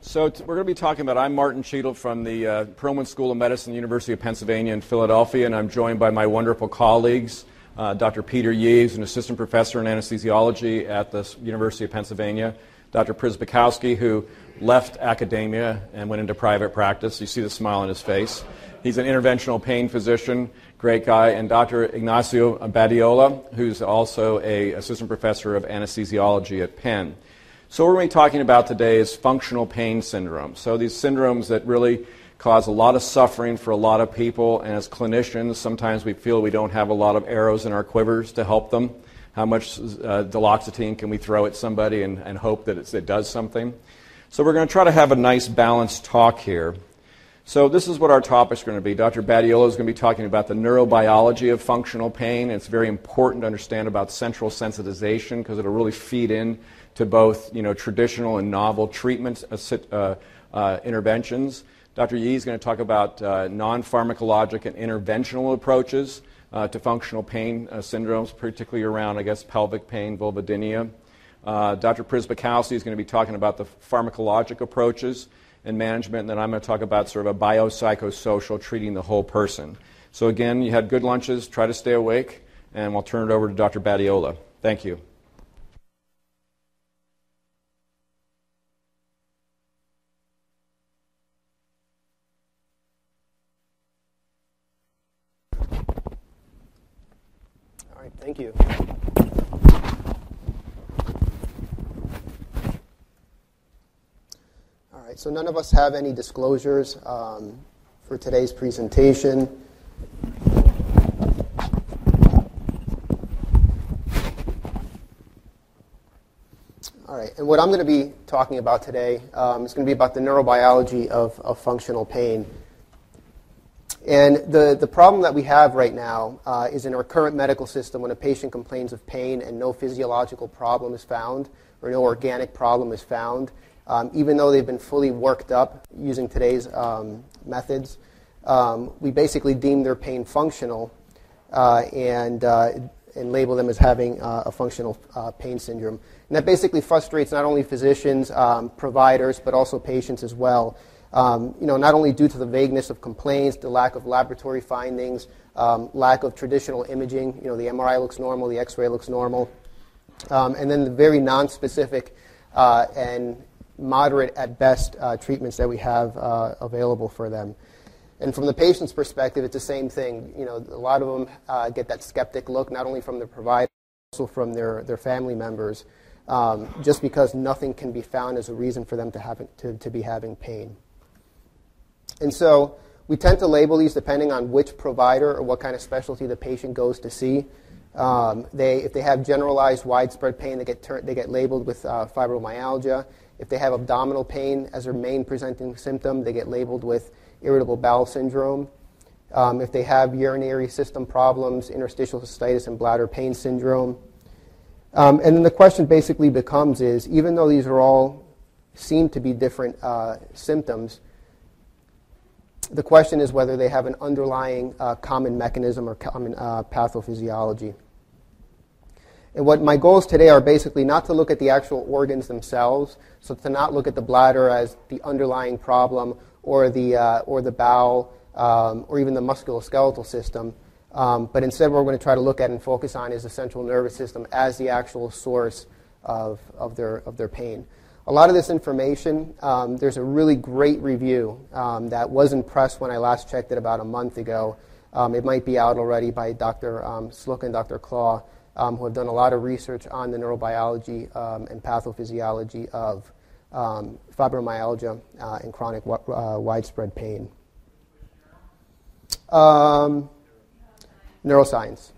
So t- we're going to be talking about. I'm Martin Cheadle from the uh, Perelman School of Medicine, University of Pennsylvania in Philadelphia, and I'm joined by my wonderful colleagues, uh, Dr. Peter who's an assistant professor in anesthesiology at the University of Pennsylvania, Dr. Przybyszkowski, who left academia and went into private practice. You see the smile on his face. He's an interventional pain physician, great guy, and Dr. Ignacio Badiola, who's also a assistant professor of anesthesiology at Penn. So what we're going to be talking about today is functional pain syndrome. So these syndromes that really cause a lot of suffering for a lot of people, and as clinicians, sometimes we feel we don't have a lot of arrows in our quivers to help them. How much uh, duloxetine can we throw at somebody and, and hope that it does something? So we're going to try to have a nice balanced talk here. So this is what our topic is going to be. Dr. Badiola is going to be talking about the neurobiology of functional pain. It's very important to understand about central sensitization because it'll really feed in to both you know, traditional and novel treatment uh, uh, interventions. Dr. Yee is going to talk about uh, non pharmacologic and interventional approaches uh, to functional pain uh, syndromes, particularly around, I guess, pelvic pain, vulvodynia. Uh, Dr. Przybyszkowski is going to be talking about the pharmacologic approaches and management, and then I'm going to talk about sort of a biopsychosocial, treating the whole person. So, again, you had good lunches, try to stay awake, and we'll turn it over to Dr. Badiola. Thank you. Thank you. All right, so none of us have any disclosures um, for today's presentation. All right, and what I'm going to be talking about today um, is going to be about the neurobiology of, of functional pain. And the, the problem that we have right now uh, is in our current medical system when a patient complains of pain and no physiological problem is found or no organic problem is found, um, even though they've been fully worked up using today's um, methods, um, we basically deem their pain functional uh, and, uh, and label them as having uh, a functional uh, pain syndrome. And that basically frustrates not only physicians, um, providers, but also patients as well. Um, you know, not only due to the vagueness of complaints, the lack of laboratory findings, um, lack of traditional imaging. You know, the MRI looks normal, the X-ray looks normal, um, and then the very non-specific uh, and moderate at best uh, treatments that we have uh, available for them. And from the patient's perspective, it's the same thing. You know, a lot of them uh, get that skeptic look, not only from the provider, also from their, their family members, um, just because nothing can be found as a reason for them to, have, to, to be having pain. And so we tend to label these depending on which provider or what kind of specialty the patient goes to see. Um, they, if they have generalized widespread pain, they get, ter- they get labeled with uh, fibromyalgia. If they have abdominal pain as their main presenting symptom, they get labeled with irritable bowel syndrome. Um, if they have urinary system problems, interstitial cystitis, and bladder pain syndrome. Um, and then the question basically becomes is, even though these are all seem to be different uh, symptoms, the question is whether they have an underlying uh, common mechanism or common uh, pathophysiology. And what my goals today are basically not to look at the actual organs themselves, so to not look at the bladder as the underlying problem or the, uh, or the bowel um, or even the musculoskeletal system, um, but instead what we're going to try to look at and focus on is the central nervous system as the actual source of, of, their, of their pain a lot of this information, um, there's a really great review um, that was in press when I last checked it about a month ago. Um, it might be out already by Dr. Um, and Dr. Clauw, um, who have done a lot of research on the neurobiology um, and pathophysiology of fibromyalgia uh, and chronic uh, widespread pain. neuroscience.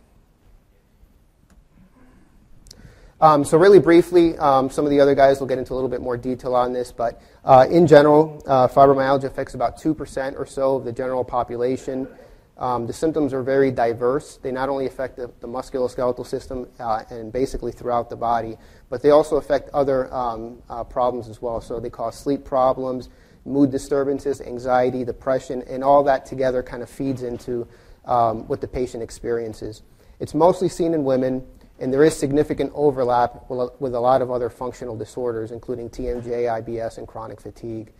Um, so really briefly, um, some of the other guys will get into a little bit more detail on this, but uh, in general, uh, fibromyalgia affects about 2% or so of the general population. Um, the symptoms are very diverse. They not only affect the, the musculoskeletal system uh, and basically throughout the body, but they also affect other um, uh, problems as well. So they cause sleep problems, mood disturbances, anxiety, depression, and all that together kind of feeds into um, what the patient experiences. It's mostly seen in women And there is significant overlap with a lot of other functional disorders, including TMJ, IBS, and chronic fatigue.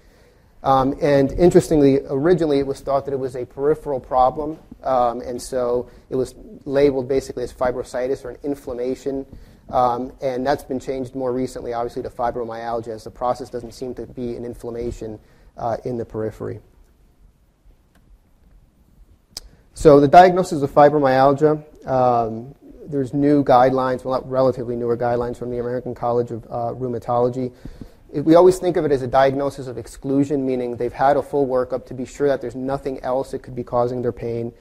Um, and interestingly, originally it was thought that it was a peripheral problem, um, and so it was labeled basically as fibrositis or an inflammation. Um, and that's been changed more recently, obviously, to fibromyalgia, as the process doesn't seem to be an inflammation uh, in the periphery. So the diagnosis of fibromyalgia, um, there's new guidelines, well, not relatively newer guidelines from the American College of uh, Rheumatology we always think of it as a diagnosis of exclusion, meaning they've had a full workup to be sure that there's nothing else that could be causing their pain.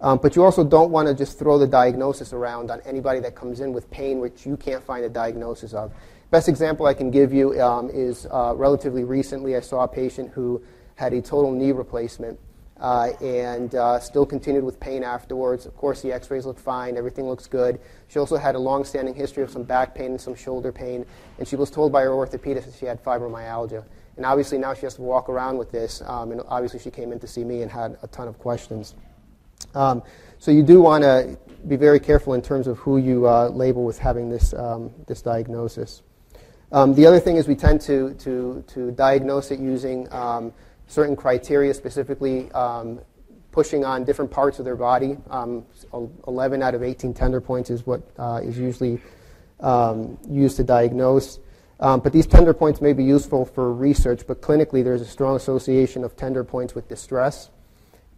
Um, but you also don't want to just throw the diagnosis around on anybody that comes in with pain which you can't find a diagnosis of. Best example I can give you um, is uh, relatively recently I saw a patient who had a total knee replacement and uh, still continued with pain afterwards. Of course, the x rays looked fine, everything looks good. She also had a long standing history of some back pain and some shoulder pain, and she was told by her orthopedist that she had fibromyalgia. And obviously, now she has to walk around with this, um, and obviously, she came in to see me and had a ton of questions. Um, so, you do want to be very careful in terms of who you uh, label with having this, um, this diagnosis. Um, the other thing is we tend to, to, to diagnose it using um, certain criteria, specifically um, pushing on different parts of their body. Um, 11 out of 18 tender points is what uh, is usually um, used to diagnose. Um, but these tender points may be useful for research, but clinically there's a strong association of tender points with distress,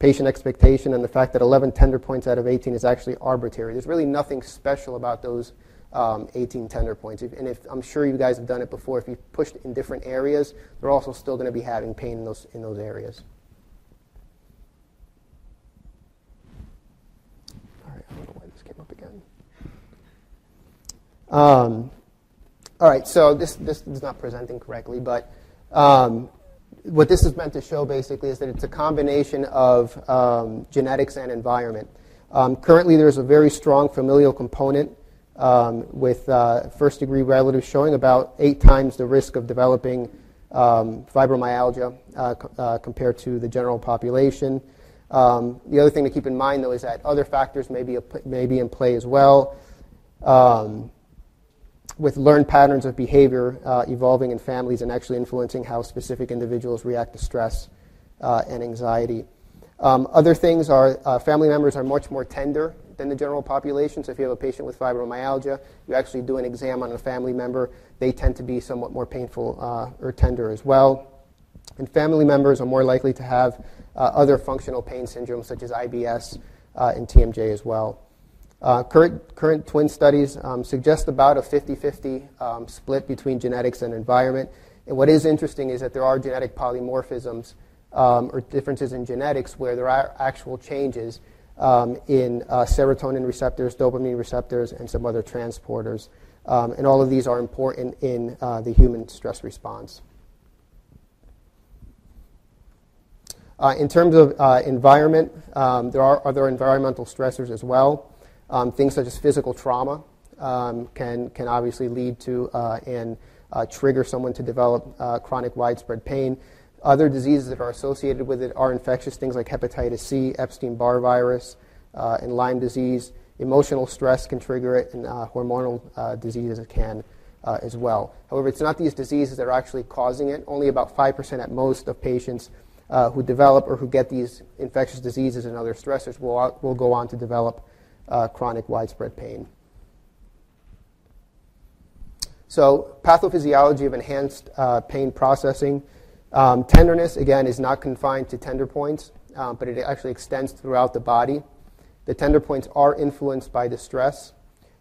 patient expectation, and the fact that 11 tender points out of 18 is actually arbitrary. There's really nothing special about those um, 18 tender points. And if I'm sure you guys have done it before, if you've pushed in different areas, they're also still going to be having pain in those, in those areas. All right, I don't know why this came up again. Um, all right, so this, this is not presenting correctly, but um, what this is meant to show basically is that it's a combination of um, genetics and environment. Um, currently, there's a very strong familial component um, with uh, first degree relatives showing about eight times the risk of developing um, fibromyalgia uh, uh, compared to the general population. Um, the other thing to keep in mind, though, is that other factors may be, a, may be in play as well, um, with learned patterns of behavior uh, evolving in families and actually influencing how specific individuals react to stress uh, and anxiety. Um, other things are uh, family members are much more tender than the general population. So if you have a patient with fibromyalgia, you actually do an exam on a family member, they tend to be somewhat more painful uh, or tender as well. And family members are more likely to have uh, other functional pain syndromes such as IBS uh, and TMJ as well. Uh, current, current twin studies um, suggest about a 50 50 um, split between genetics and environment. And what is interesting is that there are genetic polymorphisms um, or differences in genetics where there are actual changes um, in uh, serotonin receptors, dopamine receptors, and some other transporters. Um, and all of these are important in uh, the human stress response. Uh, in terms of uh, environment, um, there are other environmental stressors as well. Um, things such as physical trauma um, can, can obviously lead to uh, and uh, trigger someone to develop chronic widespread pain. Other diseases that are associated with it are infectious things like hepatitis C, Epstein Barr virus, uh, and Lyme disease. Emotional stress can trigger it, and uh, hormonal uh, diseases can uh, as well. However, it's not these diseases that are actually causing it. Only about 5% at most of patients uh, who develop or who get these infectious diseases and other stressors will, will go on to develop uh, chronic widespread pain. So, pathophysiology of enhanced pain processing. Um, tenderness, again, is not confined to tender points, um, but it actually extends throughout the body. The tender points are influenced by distress.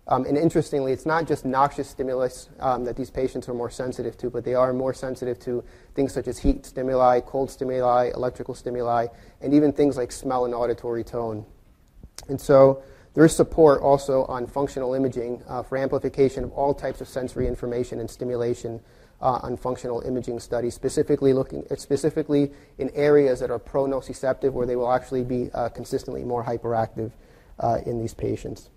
Um, and interestingly, it's not just noxious stimulus um, that these patients are more sensitive to, but they are more sensitive to things such as heat stimuli, cold stimuli, electrical stimuli, and even things like smell and auditory tone. And so there is support also on functional imaging uh, for amplification of all types of sensory information and stimulation uh, on functional imaging studies, specifically looking specifically in areas that are pro-nociceptive, where they will actually be uh, consistently more hyperactive uh, in these patients.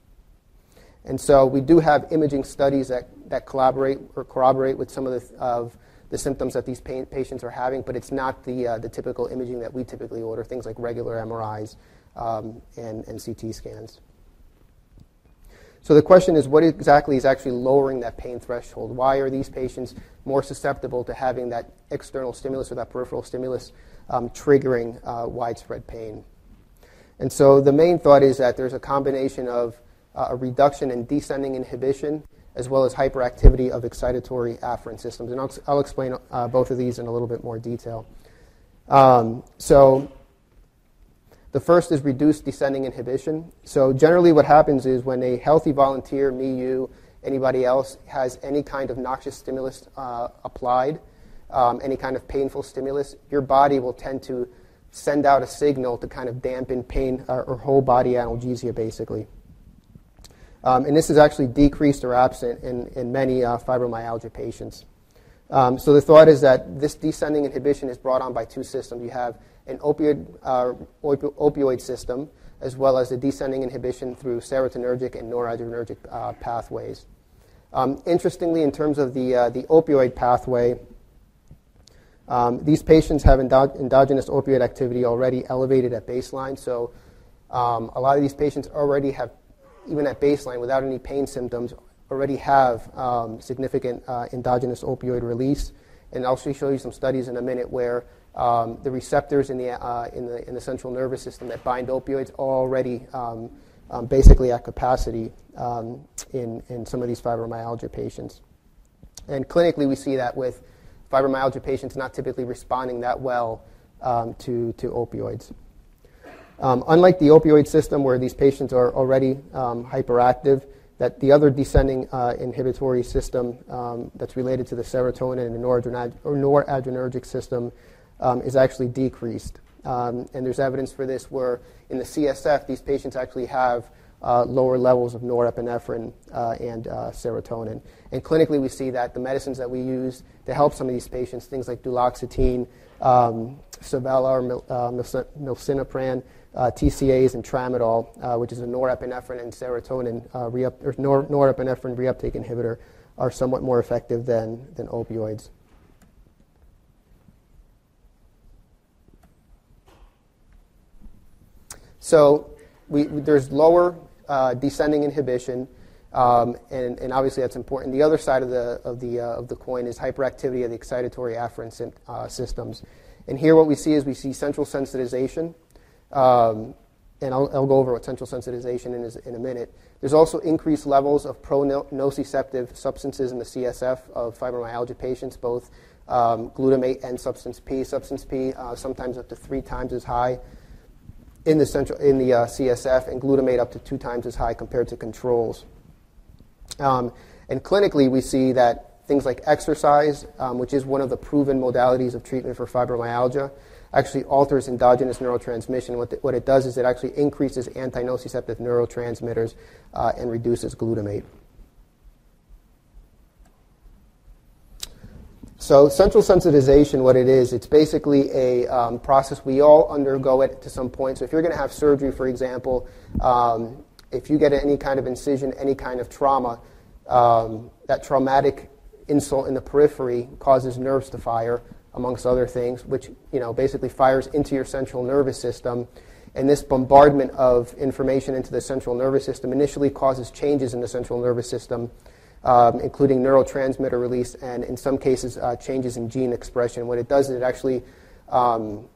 And so we do have imaging studies that, that collaborate or corroborate with some of the, of the symptoms that these pa- patients are having, but it's not the, uh, the typical imaging that we typically order, things like regular MRIs um, and, and CT scans. So the question is, what exactly is actually lowering that pain threshold? Why are these patients more susceptible to having that external stimulus or that peripheral stimulus um, triggering uh, widespread pain? And so the main thought is that there's a combination of uh, a reduction in descending inhibition as well as hyperactivity of excitatory afferent systems. And I'll, I'll explain uh, both of these in a little bit more detail. Um, so the first is reduced descending inhibition. So generally what happens is when a healthy volunteer, me, you, anybody else, has any kind of noxious stimulus uh, applied, um, any kind of painful stimulus, your body will tend to send out a signal to kind of dampen pain uh, or whole body analgesia, basically. Um, and this is actually decreased or absent in, in many uh, fibromyalgia patients. Um, so the thought is that this descending inhibition is brought on by two systems. You have an opioid, uh, opioid system, as well as the descending inhibition through serotonergic and noradrenergic uh, pathways. Um, interestingly, in terms of the, uh, the opioid pathway, um, these patients have endo- endogenous opioid activity already elevated at baseline. So um, a lot of these patients already have, even at baseline, without any pain symptoms, already have um, significant uh, endogenous opioid release. And I'll show you some studies in a minute where um, the receptors in the, uh, in, the, in the central nervous system that bind opioids are already um, um, basically at capacity um, in, in some of these fibromyalgia patients. And clinically, we see that with fibromyalgia patients not typically responding that well um, to, to opioids. Um, unlike the opioid system, where these patients are already hyperactive, that the other descending uh, inhibitory system that's related to the serotonin and the noradrenergic system um, is actually decreased. Um, and there's evidence for this where in the CSF, these patients actually have uh, lower levels of norepinephrine uh, and uh, serotonin. And clinically, we see that the medicines that we use to help some of these patients, things like duloxetine, um, Savella or uh, milnacipran, uh, TCAs, and tramadol, uh, which is a norepinephrine and serotonin reup- or nor- norepinephrine reuptake inhibitor, are somewhat more effective than, than opioids. So we, there's lower uh, descending inhibition, um, and, and, obviously that's important. The other side of the, of the, uh, of the coin is hyperactivity of the excitatory afferent uh, systems. And here what we see is we see central sensitization, um, and I'll, I'll, go over what central sensitization is in a minute. There's also increased levels of pro-nociceptive substances in the CSF of fibromyalgia patients, both um, glutamate and substance P. Substance P uh, sometimes up to three times as high in the, central, in the uh, CSF and glutamate up to two times as high compared to controls. Um, and clinically, we see that things like exercise, um, which is one of the proven modalities of treatment for fibromyalgia, actually alters endogenous neurotransmission. What, the, what it does is it actually increases antinociceptive neurotransmitters uh, and reduces glutamate. So central sensitization, what it is, it's basically a um, process we all undergo it to some point. So if you're going to have surgery, for example, um, if you get any kind of incision, any kind of trauma, um, that traumatic insult in the periphery causes nerves to fire, amongst other things, which you know basically fires into your central nervous system. And this bombardment of information into the central nervous system initially causes changes in the central nervous system um, including neurotransmitter release and, in some cases, uh, changes in gene expression. What it does is it actually um,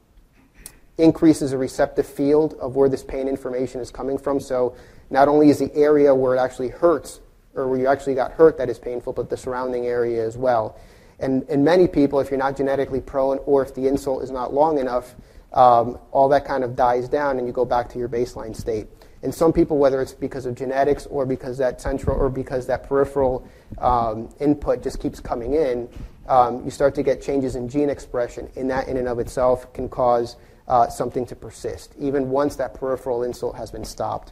increases a receptive field of where this pain information is coming from. So not only is the area where it actually hurts or where you actually got hurt that is painful, but the surrounding area as well. And in many people, if you're not genetically prone or if the insult is not long enough, um, all that kind of dies down and you go back to your baseline state. In some people, whether it's because of genetics or because that central or because that peripheral um, input just keeps coming in, um, you start to get changes in gene expression, and that in and of itself can cause uh, something to persist, even once that peripheral insult has been stopped.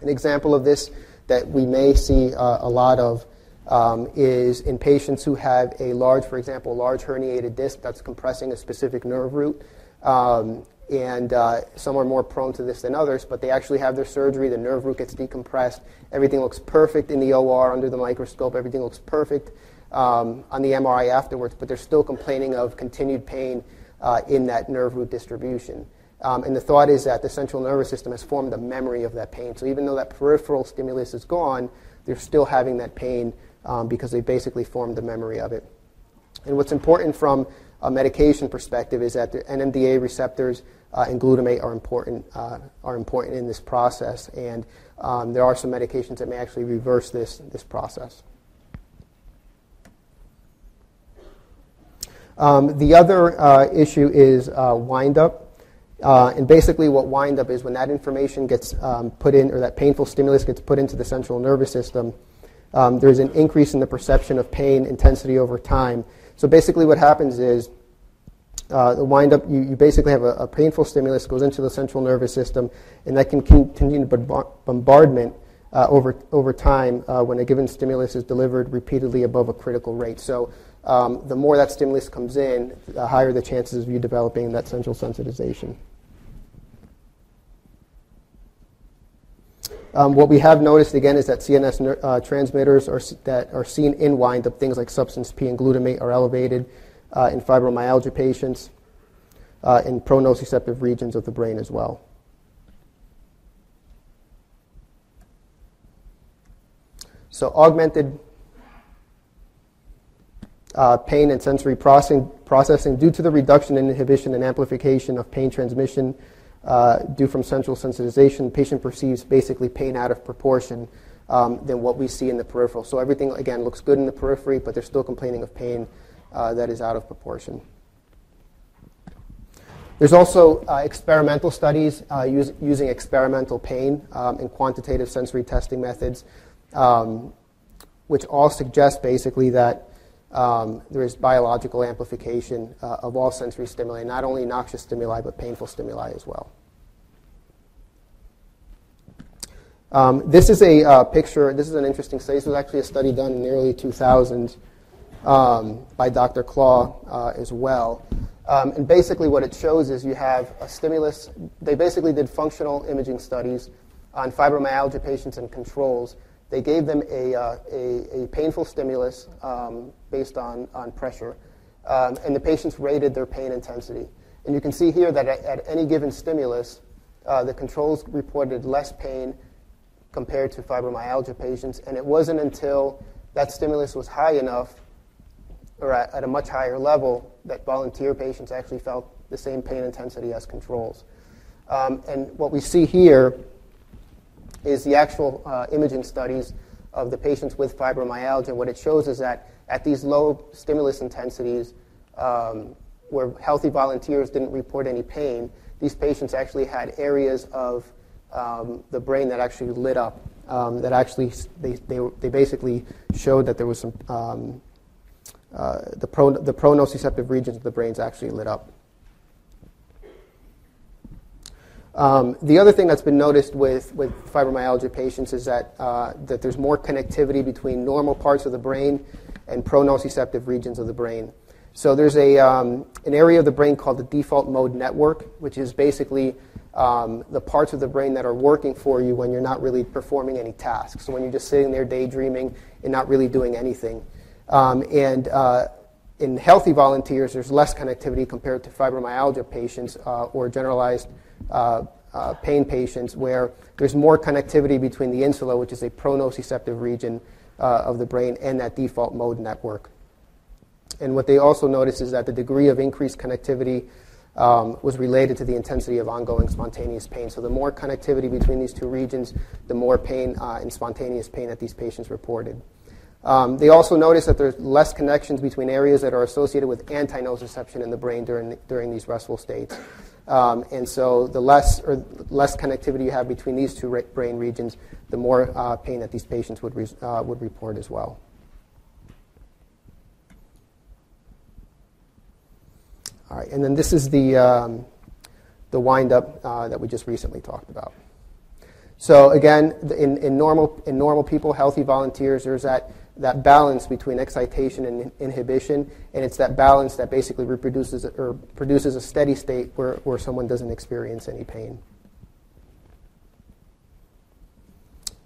An example of this that we may see uh, a lot of um, is in patients who have a large, for example, large herniated disc that's compressing a specific nerve root. Um, and uh, some are more prone to this than others, but they actually have their surgery, the nerve root gets decompressed, everything looks perfect in the OR under the microscope, everything looks perfect um, on the MRI afterwards, but they're still complaining of continued pain uh, in that nerve root distribution. Um, and the thought is that the central nervous system has formed a memory of that pain. So even though that peripheral stimulus is gone, they're still having that pain um, because they basically formed the memory of it. And what's important from a medication perspective is that the NMDA receptors uh, and glutamate are important, uh, are important in this process. And um, there are some medications that may actually reverse this, this process. Um, the other uh, issue is uh, windup. Uh, and basically, what windup is when that information gets um, put in, or that painful stimulus gets put into the central nervous system, um, there's an increase in the perception of pain intensity over time. So basically, what happens is uh, the windup, you, you basically have a, a, painful stimulus goes into the central nervous system, and that can continue bombardment uh, over, over time uh, when a given stimulus is delivered repeatedly above a critical rate. So um, the more that stimulus comes in, the higher the chances of you developing that central sensitization. Um, what we have noticed again is that CNS uh, transmitters are, that are seen in windup, things like substance P and glutamate, are elevated uh, in fibromyalgia patients, uh, in pronociceptive regions of the brain as well. So, augmented uh, pain and sensory processing, processing due to the reduction in inhibition and amplification of pain transmission uh, due from central sensitization, patient perceives basically pain out of proportion um, than what we see in the peripheral. So everything, again, looks good in the periphery, but they're still complaining of pain that is out of proportion. There's also uh, experimental studies uh, use, using experimental pain um, and quantitative sensory testing methods, um, which all suggest basically that um, there is biological amplification uh, of all sensory stimuli, not only noxious stimuli, but painful stimuli as well. Um, this is a uh, picture, this is an interesting study. This was actually a study done in the early 2000s um, by Dr. Clauw uh, as well. Um, and basically, what it shows is you have a stimulus. They basically did functional imaging studies on fibromyalgia patients and controls they gave them a, uh, a, a, painful stimulus um, based on, on pressure, um, and the patients rated their pain intensity. And you can see here that at, at any given stimulus, uh, the controls reported less pain compared to fibromyalgia patients, and it wasn't until that stimulus was high enough or at, at a much higher level that volunteer patients actually felt the same pain intensity as controls. Um, and what we see here is the actual uh, imaging studies of the patients with fibromyalgia. What it shows is that at these low stimulus intensities, um, where healthy volunteers didn't report any pain, these patients actually had areas of um, the brain that actually lit up. Um, that actually, they, they, they basically showed that there was some, um, uh, the, pro, the regions of the brains actually lit up. Um, the other thing that's been noticed with, with fibromyalgia patients is that, uh, that there's more connectivity between normal parts of the brain and pronociceptive regions of the brain. So there's a, um, an area of the brain called the default mode network, which is basically um, the parts of the brain that are working for you when you're not really performing any tasks. So when you're just sitting there daydreaming and not really doing anything. Um, and uh, in healthy volunteers, there's less connectivity compared to fibromyalgia patients uh, or generalized uh, uh, pain patients where there's more connectivity between the insula, which is a pronociceptive region uh, of the brain, and that default mode network. And what they also noticed is that the degree of increased connectivity um, was related to the intensity of ongoing spontaneous pain. So the more connectivity between these two regions, the more pain uh, and spontaneous pain that these patients reported. Um, they also noticed that there's less connections between areas that are associated with anti-nociception in the brain during, during these restful states. Um, and so the less or less connectivity you have between these two brain regions, the more uh, pain that these patients would, re- uh, would report as well. All right, and then this is the, um, the windup uh, that we just recently talked about. So again, in, in, normal, in normal people, healthy volunteers, there's that that balance between excitation and inhibition, and it's that balance that basically reproduces or produces a steady state where, where someone doesn't experience any pain.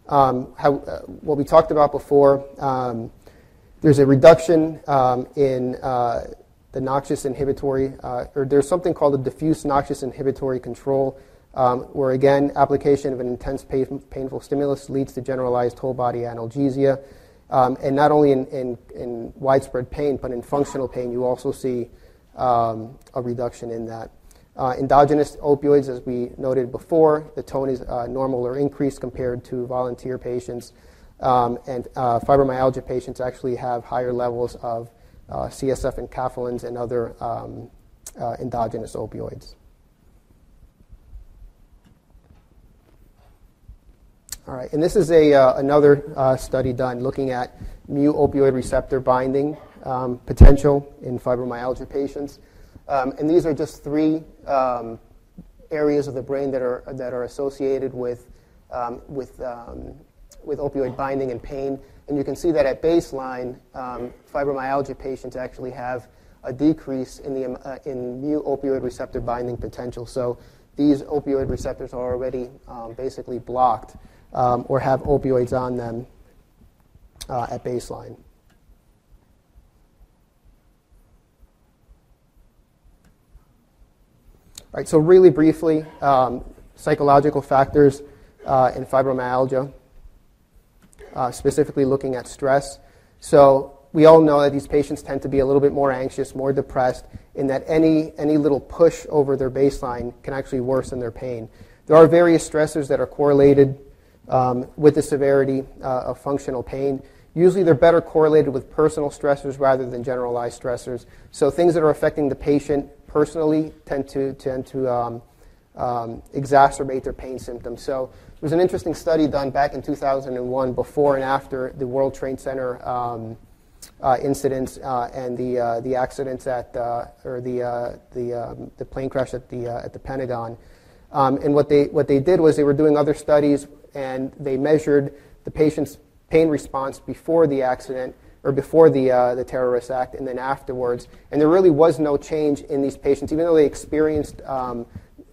Um, how, uh, what we talked about before, um, there's a reduction um, in, uh, the noxious inhibitory, uh, or there's something called a diffuse noxious inhibitory control, um, where again, application of an intense pain, painful stimulus leads to generalized whole body analgesia. Um, and not only in, in, in, widespread pain, but in functional pain, you also see um, a reduction in that. Uh, endogenous opioids, as we noted before, the tone is uh, normal or increased compared to volunteer patients. Um, and uh, fibromyalgia patients actually have higher levels of CSF enkephalins and other um, uh, endogenous opioids. All right, and this is a, uh, another uh, study done looking at mu opioid receptor binding um, potential in fibromyalgia patients. Um, and these are just three um, areas of the brain that are, that are associated with, um, with, um, with opioid binding and pain. And you can see that at baseline, um, fibromyalgia patients actually have a decrease in, the, uh, in mu opioid receptor binding potential. So these opioid receptors are already basically blocked um, or have opioids on them uh, at baseline. All right, so really briefly, um, psychological factors uh, in fibromyalgia, uh, specifically looking at stress. So we all know that these patients tend to be a little bit more anxious, more depressed, in that any, any little push over their baseline can actually worsen their pain. There are various stressors that are correlated um, with the severity uh, of functional pain. Usually they're better correlated with personal stressors rather than generalized stressors. So things that are affecting the patient personally tend to, tend to um, um, exacerbate their pain symptoms. So there was an interesting study done back in 2001 before and after the World Trade Center um, uh, incidents uh, and the, uh, the accidents at, uh, or the, uh, the, um, the plane crash at the, at the Pentagon. Um, and what they, what they did was they were doing other studies and they measured the patient's pain response before the accident or before the, uh, the terrorist act and then afterwards. And there really was no change in these patients, even though they experienced um,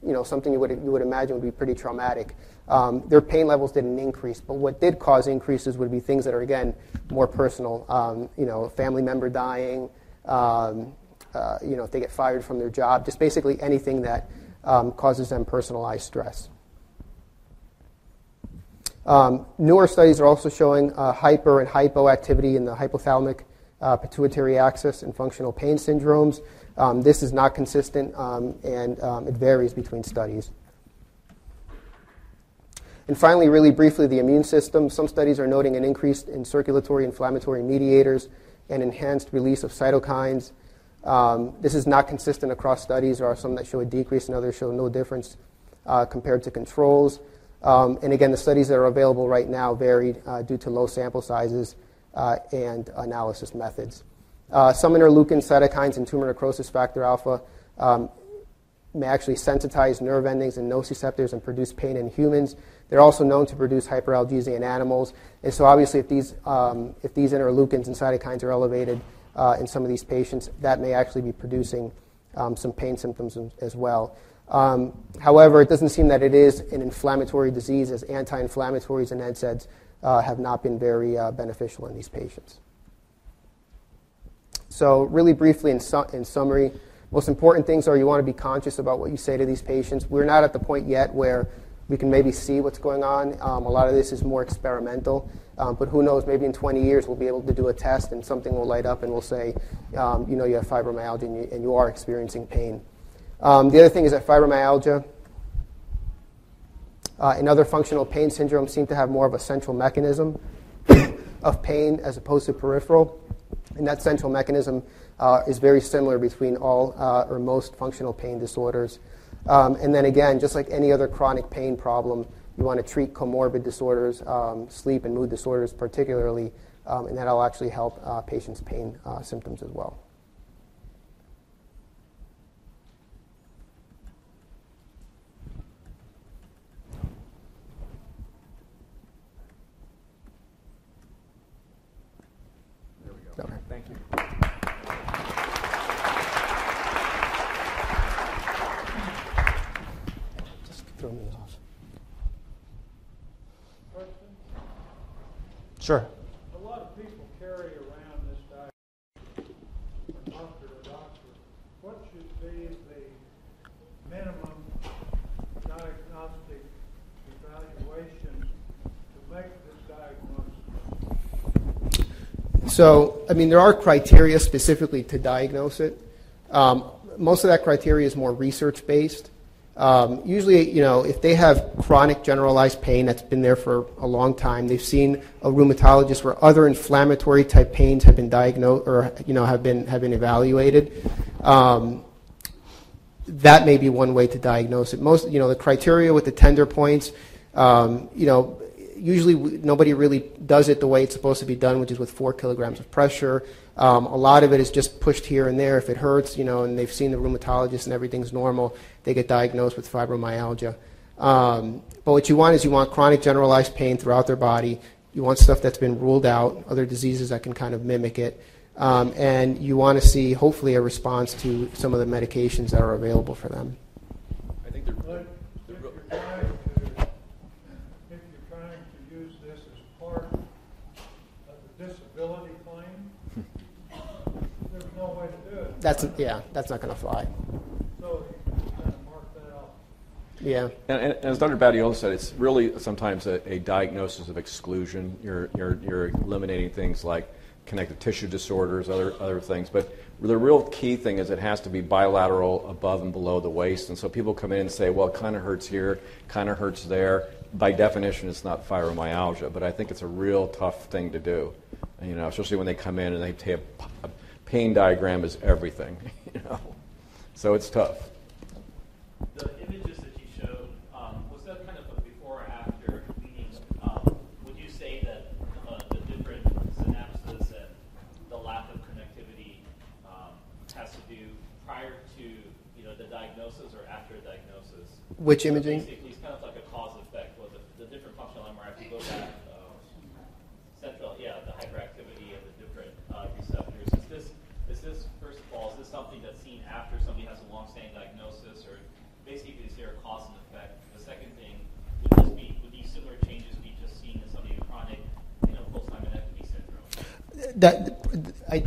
you know, something you would, you would imagine would be pretty traumatic. Um, their pain levels didn't increase, but what did cause increases would be things that are, again, more personal. Um, you know, a family member dying, um, uh, you know, if they get fired from their job, just basically anything that um, causes them personalized stress. Um, newer studies are also showing uh, hyper and hypoactivity in the hypothalamic uh, pituitary axis in functional pain syndromes. Um, this is not consistent um, and um, it varies between studies. And finally, really briefly, the immune system. Some studies are noting an increase in circulatory inflammatory mediators and enhanced release of cytokines. Um, this is not consistent across studies. There are some that show a decrease and others show no difference uh, compared to controls. Um, and again, the studies that are available right now vary uh, due to low sample sizes uh, and analysis methods. Uh, some interleukin cytokines and tumor necrosis factor alpha um, may actually sensitize nerve endings and nociceptors and produce pain in humans. They're also known to produce hyperalgesia in animals. And so, obviously, if these, um, if these interleukins and cytokines are elevated uh, in some of these patients, that may actually be producing um, some pain symptoms as well. Um, however, it doesn't seem that it is an inflammatory disease, as anti inflammatories and NSAIDs uh, have not been very uh, beneficial in these patients. So, really briefly, in, su- in summary, most important things are you want to be conscious about what you say to these patients. We're not at the point yet where we can maybe see what's going on. Um, a lot of this is more experimental, um, but who knows? Maybe in 20 years we'll be able to do a test and something will light up and we'll say, um, you know, you have fibromyalgia and you, and you are experiencing pain. Um, the other thing is that fibromyalgia uh, and other functional pain syndromes seem to have more of a central mechanism of pain as opposed to peripheral. And that central mechanism uh, is very similar between all uh, or most functional pain disorders. Um, and then again, just like any other chronic pain problem, you want to treat comorbid disorders, um, sleep and mood disorders particularly, um, and that'll actually help uh, patients' pain uh, symptoms as well. Sure. A lot of people carry around this diagnosis from doctor to doctor. What should be the minimum diagnostic evaluation to make this diagnosis? So, I mean, there are criteria specifically to diagnose it. Um, most of that criteria is more research based. Um, usually, you know, if they have chronic generalized pain that's been there for a long time, they've seen a rheumatologist where other inflammatory type pains have been diagnosed or you know have been have been evaluated. Um, that may be one way to diagnose it. Most, you know, the criteria with the tender points, um, you know, usually nobody really does it the way it's supposed to be done, which is with four kilograms of pressure. Um, a lot of it is just pushed here and there. If it hurts, you know, and they've seen the rheumatologist and everything's normal, they get diagnosed with fibromyalgia. Um, but what you want is you want chronic generalized pain throughout their body. You want stuff that's been ruled out, other diseases that can kind of mimic it. Um, and you want to see, hopefully, a response to some of the medications that are available for them. I think they're, But they're if real- you're trying to, if you're trying to use this as part of the disability claim, there's no way to do it. That's yeah, that's not going to fly. So you can kind of mark that out. Yeah. And, and as Dr. Badiola said, it's really sometimes a, a diagnosis of exclusion. You're, you're, you're eliminating things like connective tissue disorders, other, other things. But the real key thing is it has to be bilateral above and below the waist. And so people come in and say, well, it kind of hurts here, kind of hurts there. By definition, it's not fibromyalgia, but I think it's a real tough thing to do. You know, especially when they come in and they have a pain diagram is everything. You know, so it's tough. The images that you showed, um, was that kind of a before or after? Meaning, um, would you say that uh, the different synapses and the lack of connectivity um, has to do prior to you know the diagnosis or after diagnosis? Which So imaging? Basically, it's kind of like a cause effect. Well, the, the different functional MRI, if you go back, uh, central, yeah, the hyperactivity and the different uh, receptors. Is this, is this, first of all, is this something that's seen after somebody has a long-standing diagnosis, or basically is there a cause and effect? The second thing, would this be, would these similar changes be just seen in somebody with chronic, you know, post-laminectomy syndrome? That I,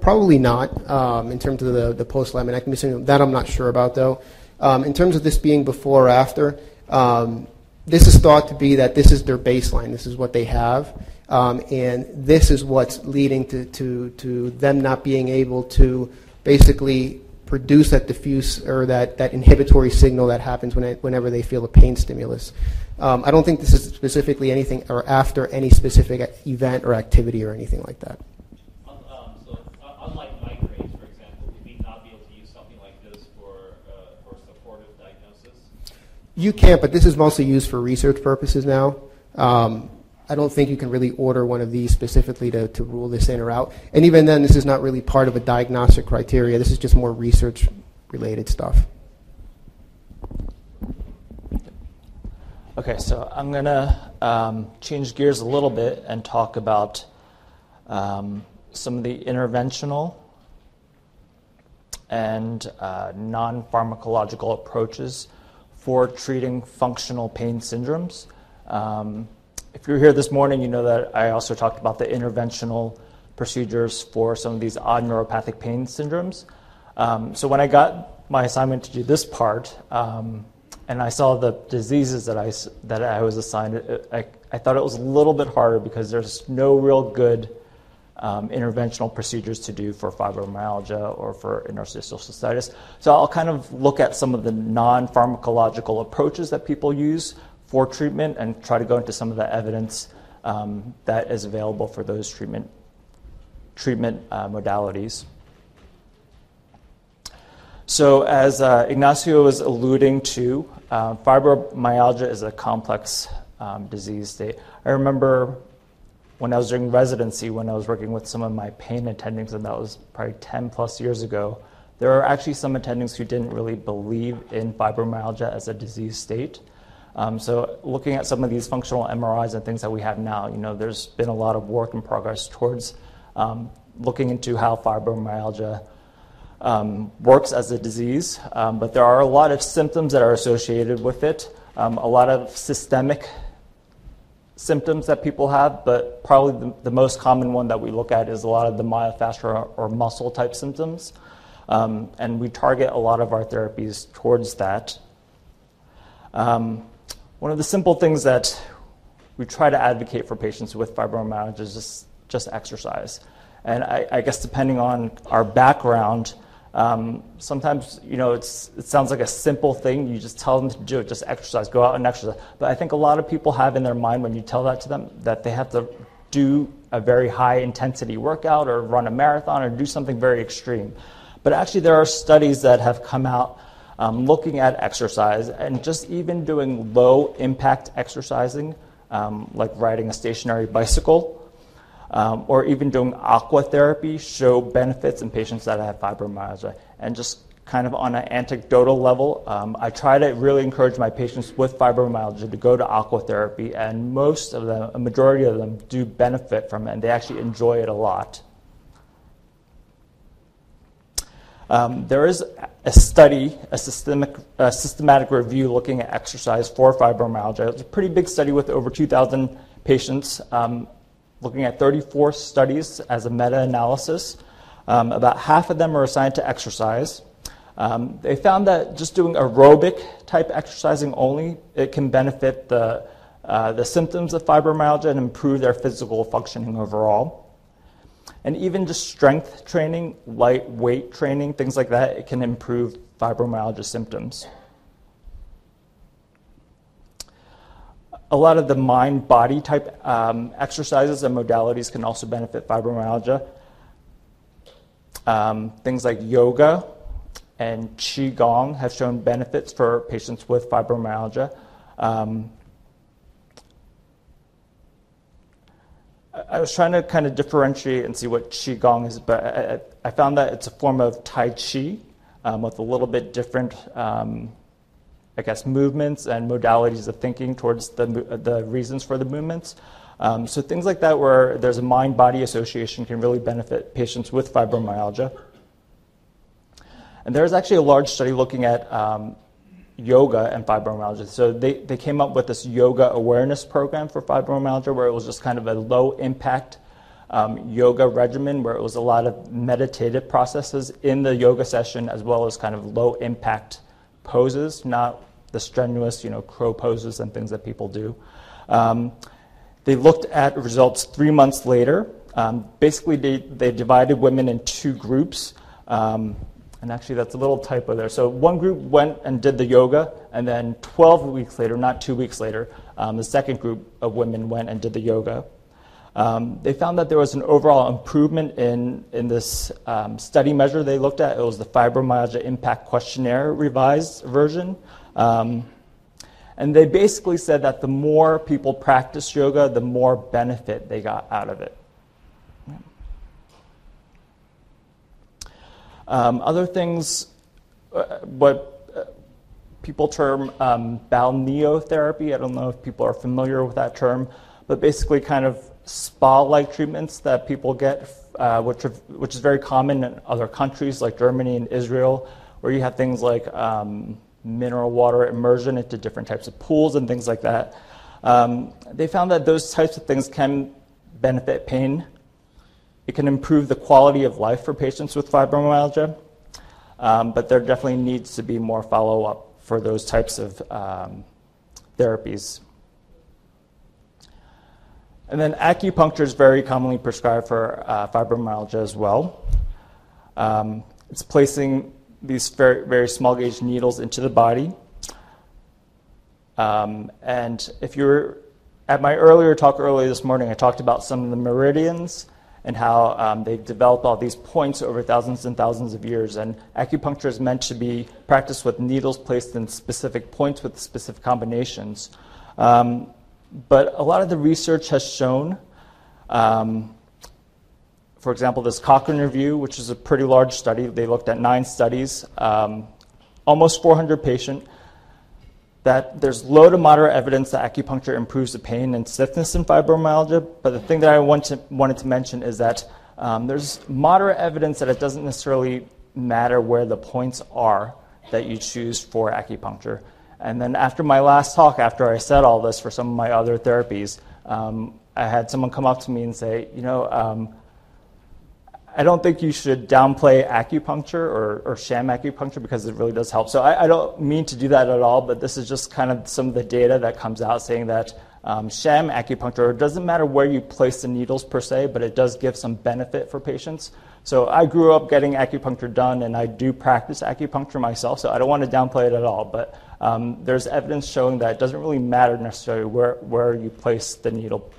probably not um, in terms of the, the post laminectomy. That I'm not sure about though. Um, in terms of this being before or after, um, this is thought to be that this is their baseline. This is what they have, um, and this is what's leading to, to, to them not being able to basically produce that diffuse or that, that inhibitory signal that happens when it, whenever they feel a pain stimulus. Um, I don't think this is specifically anything or after any specific event or activity or anything like that. Un- so, unlike migraines, for example, would we not be able to use something like this for, for supportive diagnosis? You can't, but this is mostly used for research purposes now. Um, I don't think you can really order one of these specifically to, to rule this in or out. And even then, this is not really part of a diagnostic criteria. This is just more research related stuff. Okay, so I'm going to um, change gears a little bit and talk about um, some of the interventional and uh, non pharmacological approaches for treating functional pain syndromes. Um, if you're here this morning, you know that I also talked about the interventional procedures for some of these odd neuropathic pain syndromes. Um, so when I got my assignment to do this part, um, and I saw the diseases that I, that I was assigned, I, I thought it was a little bit harder because there's no real good um, interventional procedures to do for fibromyalgia or for interstitial cystitis. So I'll kind of look at some of the non pharmacological approaches that people use for treatment and try to go into some of the evidence um, that is available for those treatment, treatment uh, modalities. So, as uh, Ignacio was alluding to, uh, fibromyalgia is a complex um, disease state. I remember when I was doing residency, when I was working with some of my pain attendings, and that was probably 10 plus years ago, there are actually some attendings who didn't really believe in fibromyalgia as a disease state. Um, so, looking at some of these functional MRIs and things that we have now, you know, there's been a lot of work in progress towards um, looking into how fibromyalgia um, works as a disease, um, but there are a lot of symptoms that are associated with it, um, a lot of systemic symptoms that people have, but probably the, the most common one that we look at is a lot of the myofascial or, muscle type symptoms. Um, and we target a lot of our therapies towards that. Um, one of the simple things that we try to advocate for patients with fibromyalgia is just, just exercise. And I, I guess depending on our background, um, sometimes you know it sounds like a simple thing. You just tell them to do it, just exercise, go out and exercise. But I think a lot of people have in their mind when you tell that to them that they have to do a very high intensity workout or run a marathon or do something very extreme. But actually, there are studies that have come out um, looking at exercise and just even doing low impact exercising, um, like riding a stationary bicycle. Um, or even doing aqua therapy show benefits in patients that have fibromyalgia. And just kind of on an anecdotal level, um, I try to really encourage my patients with fibromyalgia to go to aqua therapy, and most of them, a majority of them, do benefit from it, and they actually enjoy it a lot. Um, there is a study, a, systemic, a systematic review looking at exercise for fibromyalgia. It's a pretty big study with over 2,000 patients, um, looking at 34 studies as a meta analysis. Um, about half of them are assigned to exercise. Um, they found that just doing aerobic type exercising only, it can benefit the, uh, the symptoms of fibromyalgia and improve their physical functioning overall. And even just strength training, light weight training, things like that, it can improve fibromyalgia symptoms. A lot of the mind body type um, exercises and modalities can also benefit fibromyalgia. Um, things like yoga and Qigong have shown benefits for patients with fibromyalgia. Um, I was trying to kind of differentiate and see what Qigong is, but I, I found that it's a form of Tai Chi um, with a little bit different, um, I guess, movements and modalities of thinking towards the, the reasons for the movements. Um, so things like that, where there's a mind-body association, can really benefit patients with fibromyalgia. And there's actually a large study looking at um, yoga and fibromyalgia. So they, they came up with this yoga awareness program for fibromyalgia where it was just kind of a low impact um, yoga regimen where it was a lot of meditative processes in the yoga session as well as kind of low impact poses, not the strenuous, you know, crow poses and things that people do. Um, they looked at results three months later. Um, basically, they, they divided women in two groups. Um, and actually, that's a little typo there. So one group went and did the yoga, and then 12 weeks later, not two weeks later, um, the second group of women went and did the yoga. Um, they found that there was an overall improvement in, in this um, study measure they looked at. It was the Fibromyalgia Impact Questionnaire revised version. Um, and they basically said that the more people practice yoga, the more benefit they got out of it. Um, other things, uh, what uh, people term um, balneotherapy, I don't know if people are familiar with that term, but basically kind of spa-like treatments that people get, uh, which, are, which is very common in other countries like Germany and Israel, where you have things like um, mineral water immersion into different types of pools and things like that. Um, they found that those types of things can benefit pain it can improve the quality of life for patients with fibromyalgia, um, but there definitely needs to be more follow up for those types of um, therapies. And then acupuncture is very commonly prescribed for uh, fibromyalgia as well. Um, it's placing these very, very small gauge needles into the body. Um, and if you're at my earlier talk earlier this morning, I talked about some of the meridians and how um, they've developed all these points over thousands and thousands of years. And acupuncture is meant to be practiced with needles placed in specific points with specific combinations. Um, but a lot of the research has shown, um, for example, this Cochrane review, which is a pretty large study, they looked at nine studies, um, almost 400 patients that there's low to moderate evidence that acupuncture improves the pain and stiffness in fibromyalgia. But the thing that I want to, wanted to mention is that um, there's moderate evidence that it doesn't necessarily matter where the points are that you choose for acupuncture. And then after my last talk, after I said all this for some of my other therapies, um, I had someone come up to me and say, you know, um, I don't think you should downplay acupuncture or, or sham acupuncture because it really does help. So I, I, don't mean to do that at all, but this is just kind of some of the data that comes out saying that Um, sham acupuncture, it doesn't matter where you place the needles per se, but it does give some benefit for patients. So I grew up getting acupuncture done, and I do practice acupuncture myself, so I don't want to downplay it at all. But um, there's evidence showing that it doesn't really matter necessarily where, where you place the needle.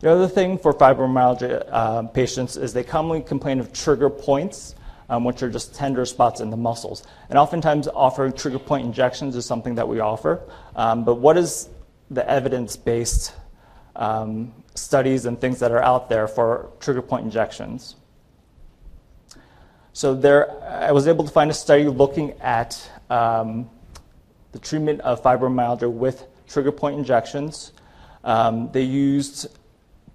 The other thing for fibromyalgia uh, patients is they commonly complain of trigger points um, which are just tender spots in the muscles. And oftentimes, offering trigger point injections is something that we offer. Um, but what is the evidence based um, studies and things that are out there for trigger point injections? So, there, I was able to find a study looking at um, the treatment of fibromyalgia with trigger point injections. Um, they used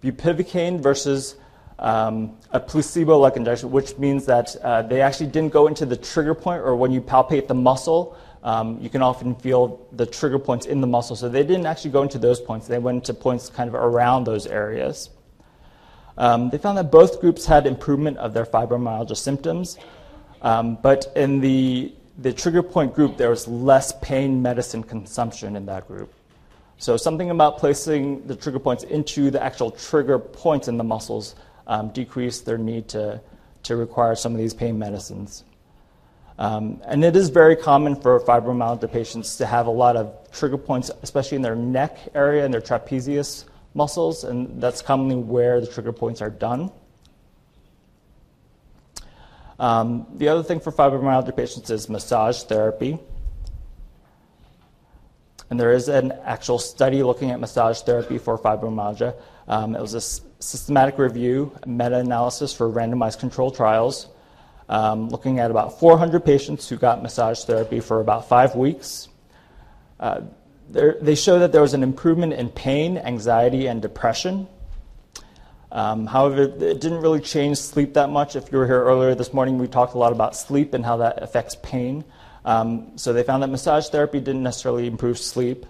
bupivacaine versus um, a placebo like injection, which means that uh, they actually didn't go into the trigger point, or when you palpate the muscle, um, you can often feel the trigger points in the muscle. So they didn't actually go into those points, they went into points kind of around those areas. Um, they found that both groups had improvement of their fibromyalgia symptoms, um, but in the, the trigger point group, there was less pain medicine consumption in that group. So, something about placing the trigger points into the actual trigger points in the muscles um, decrease their need to, to require some of these pain medicines. Um, and it is very common for fibromyalgia patients to have a lot of trigger points, especially in their neck area and their trapezius muscles, and that's commonly where the trigger points are done. Um, the other thing for fibromyalgia patients is massage therapy. And there is an actual study looking at massage therapy for fibromyalgia. Um, it was a systematic review, meta analysis for randomized controlled trials, um, looking at about 400 patients who got massage therapy for about five weeks. Uh, they show that there was an improvement in pain, anxiety, and depression. Um, however, it didn't really change sleep that much. If you were here earlier this morning, we talked a lot about sleep and how that affects pain. Um, so they found that massage therapy didn't necessarily improve sleep,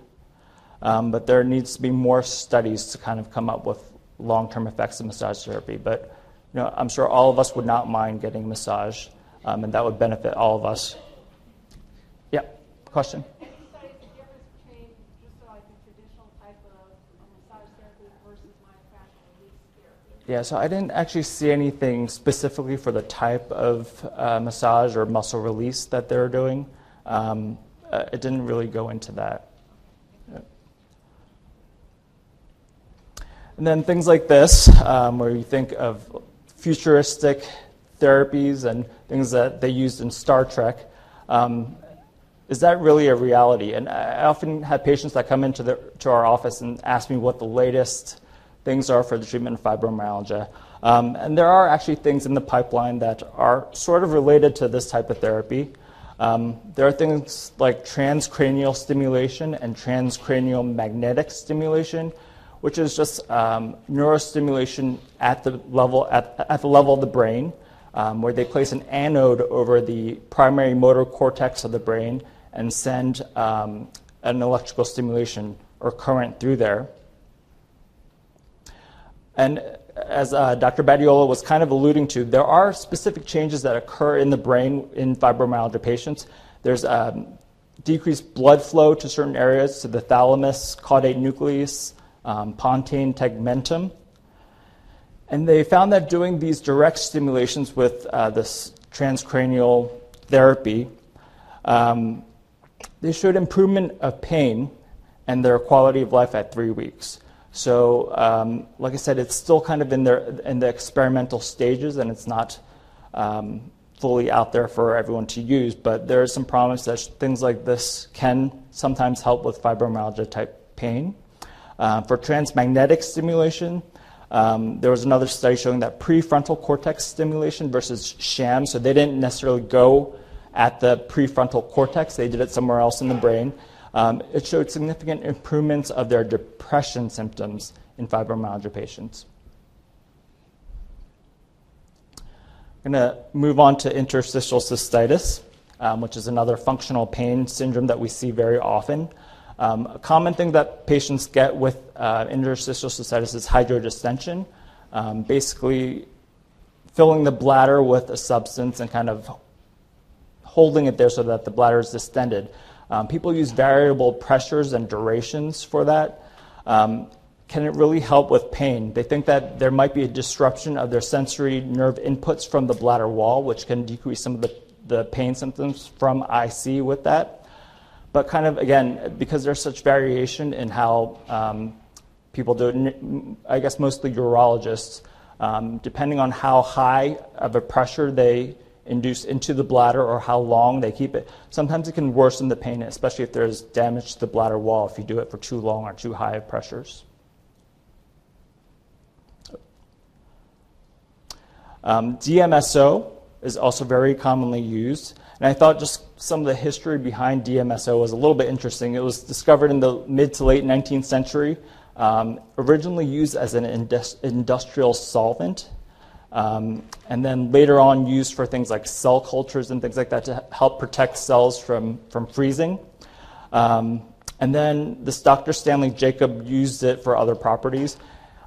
um, but there needs to be more studies to kind of come up with long-term effects of massage therapy. But you know, I'm sure all of us would not mind getting a massage, um, and that would benefit all of us. Yeah, question. Yeah, so I didn't actually see anything specifically for the type of uh, massage or muscle release that they're doing. Um, uh, it didn't really go into that. And then things like this, um, where you think of futuristic therapies and things that they used in Star Trek. Um, is that really a reality? And I often have patients that come into the, to our office and ask me what the latest things are for the treatment of fibromyalgia. Um, and there are actually things in the pipeline that are sort of related to this type of therapy. Um, there are things like transcranial stimulation and transcranial magnetic stimulation, which is just um, neurostimulation at the level at, at the level of the brain, um, where they place an anode over the primary motor cortex of the brain and send um, an electrical stimulation or current through there. And as uh, Dr. Badiola was kind of alluding to, there are specific changes that occur in the brain in fibromyalgia patients. There's um, decreased blood flow to certain areas, to the thalamus, caudate nucleus, um, pontine tegmentum. And they found that doing these direct stimulations with uh, this transcranial therapy, um, they showed improvement of pain and their quality of life at three weeks. So, um, like I said, it's still kind of in, their, in the experimental stages and it's not um, fully out there for everyone to use, but there is some promise that things like this can sometimes help with fibromyalgia type pain. Uh, for transmagnetic stimulation, um, there was another study showing that prefrontal cortex stimulation versus sham, so they didn't necessarily go at the prefrontal cortex, they did it somewhere else in the brain. Um, it showed significant improvements of their depression symptoms in fibromyalgia patients. I'm going to move on to interstitial cystitis, um, which is another functional pain syndrome that we see very often. Um, a common thing that patients get with uh, interstitial cystitis is hydrodistension, um, basically filling the bladder with a substance and kind of holding it there so that the bladder is distended. Um, people use variable pressures and durations for that. Um, can it really help with pain? They think that there might be a disruption of their sensory nerve inputs from the bladder wall, which can decrease some of the, the pain symptoms from IC with that. But kind of again, because there's such variation in how um, people do it, I guess mostly urologists, um, depending on how high of a pressure they induce into the bladder or how long they keep it, sometimes it can worsen the pain, especially if there's damage to the bladder wall if you do it for too long or too high of pressures. Um, DMSO is also very commonly used. And I thought just some of the history behind DMSO was a little bit interesting. It was discovered in the mid to late 19th century, um, originally used as an indus- industrial solvent, um, and then later on used for things like cell cultures and things like that to help protect cells from, from freezing. Um, and then this Dr. Stanley Jacob used it for other properties.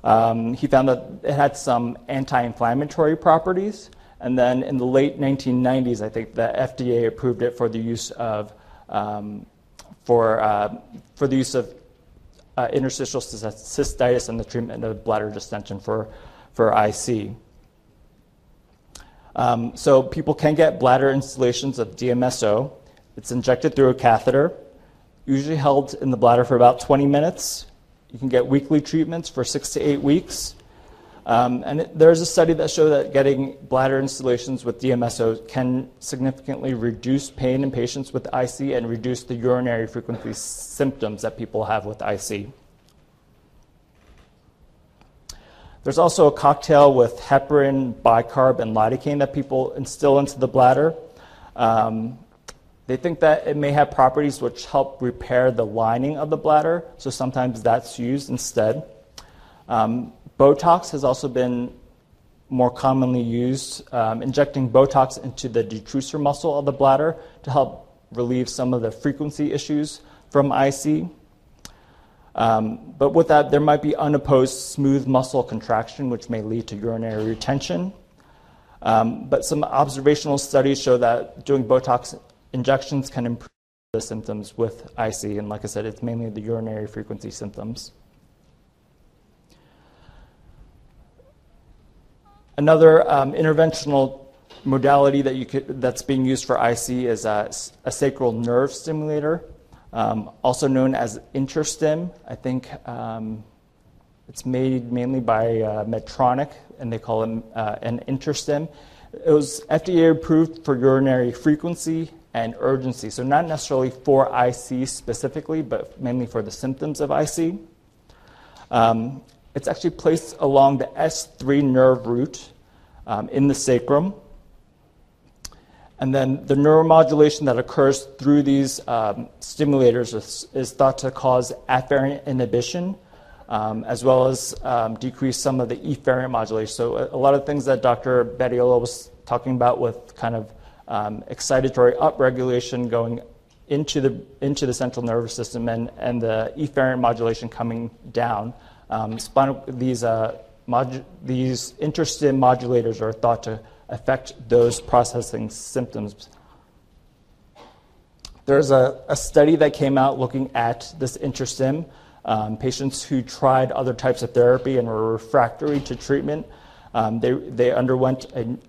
Um, he found that it had some anti inflammatory properties. And then in the late 1990s, I think the FDA approved it for the use of, um, for, uh, for the use of uh, interstitial cystitis and the treatment of bladder distension for, for IC. Um, so people can get bladder instillations of DMSO. It's injected through a catheter, usually held in the bladder for about 20 minutes. You can get weekly treatments for six to eight weeks. Um, and it, there's a study that showed that getting bladder instillations with DMSO can significantly reduce pain in patients with IC and reduce the urinary frequency symptoms that people have with IC. There's also a cocktail with heparin, bicarb, and lidocaine that people instill into the bladder. Um, they think that it may have properties which help repair the lining of the bladder, so sometimes that's used instead. Um, Botox has also been more commonly used, um, injecting Botox into the detrusor muscle of the bladder to help relieve some of the frequency issues from IC. Um, but with that, there might be unopposed smooth muscle contraction, which may lead to urinary retention. Um, but some observational studies show that doing Botox injections can improve the symptoms with IC. And like I said, it's mainly the urinary frequency symptoms. Another um, interventional modality that you could, that's being used for IC is a, a sacral nerve stimulator um, also known as Interstim. I think um, it's made mainly by uh, Medtronic, and they call it uh, an Interstim. It was FDA approved for urinary frequency and urgency, so not necessarily for IC specifically, but mainly for the symptoms of IC. Um, it's actually placed along the S3 nerve root um, in the sacrum. And then the neuromodulation that occurs through these um, stimulators is, is, thought to cause afferent inhibition, um, as well as um, decrease some of the efferent modulation. So a, a, lot of things that Dr. Badiola was talking about with kind of um, excitatory upregulation going into the, into the central nervous system and, and the efferent modulation coming down. Um, spinal, these, uh, these interstim modulators are thought to affect those processing symptoms. There's a, a study that came out looking at this interstim. Um, patients who tried other types of therapy and were refractory to treatment, um, they, they underwent an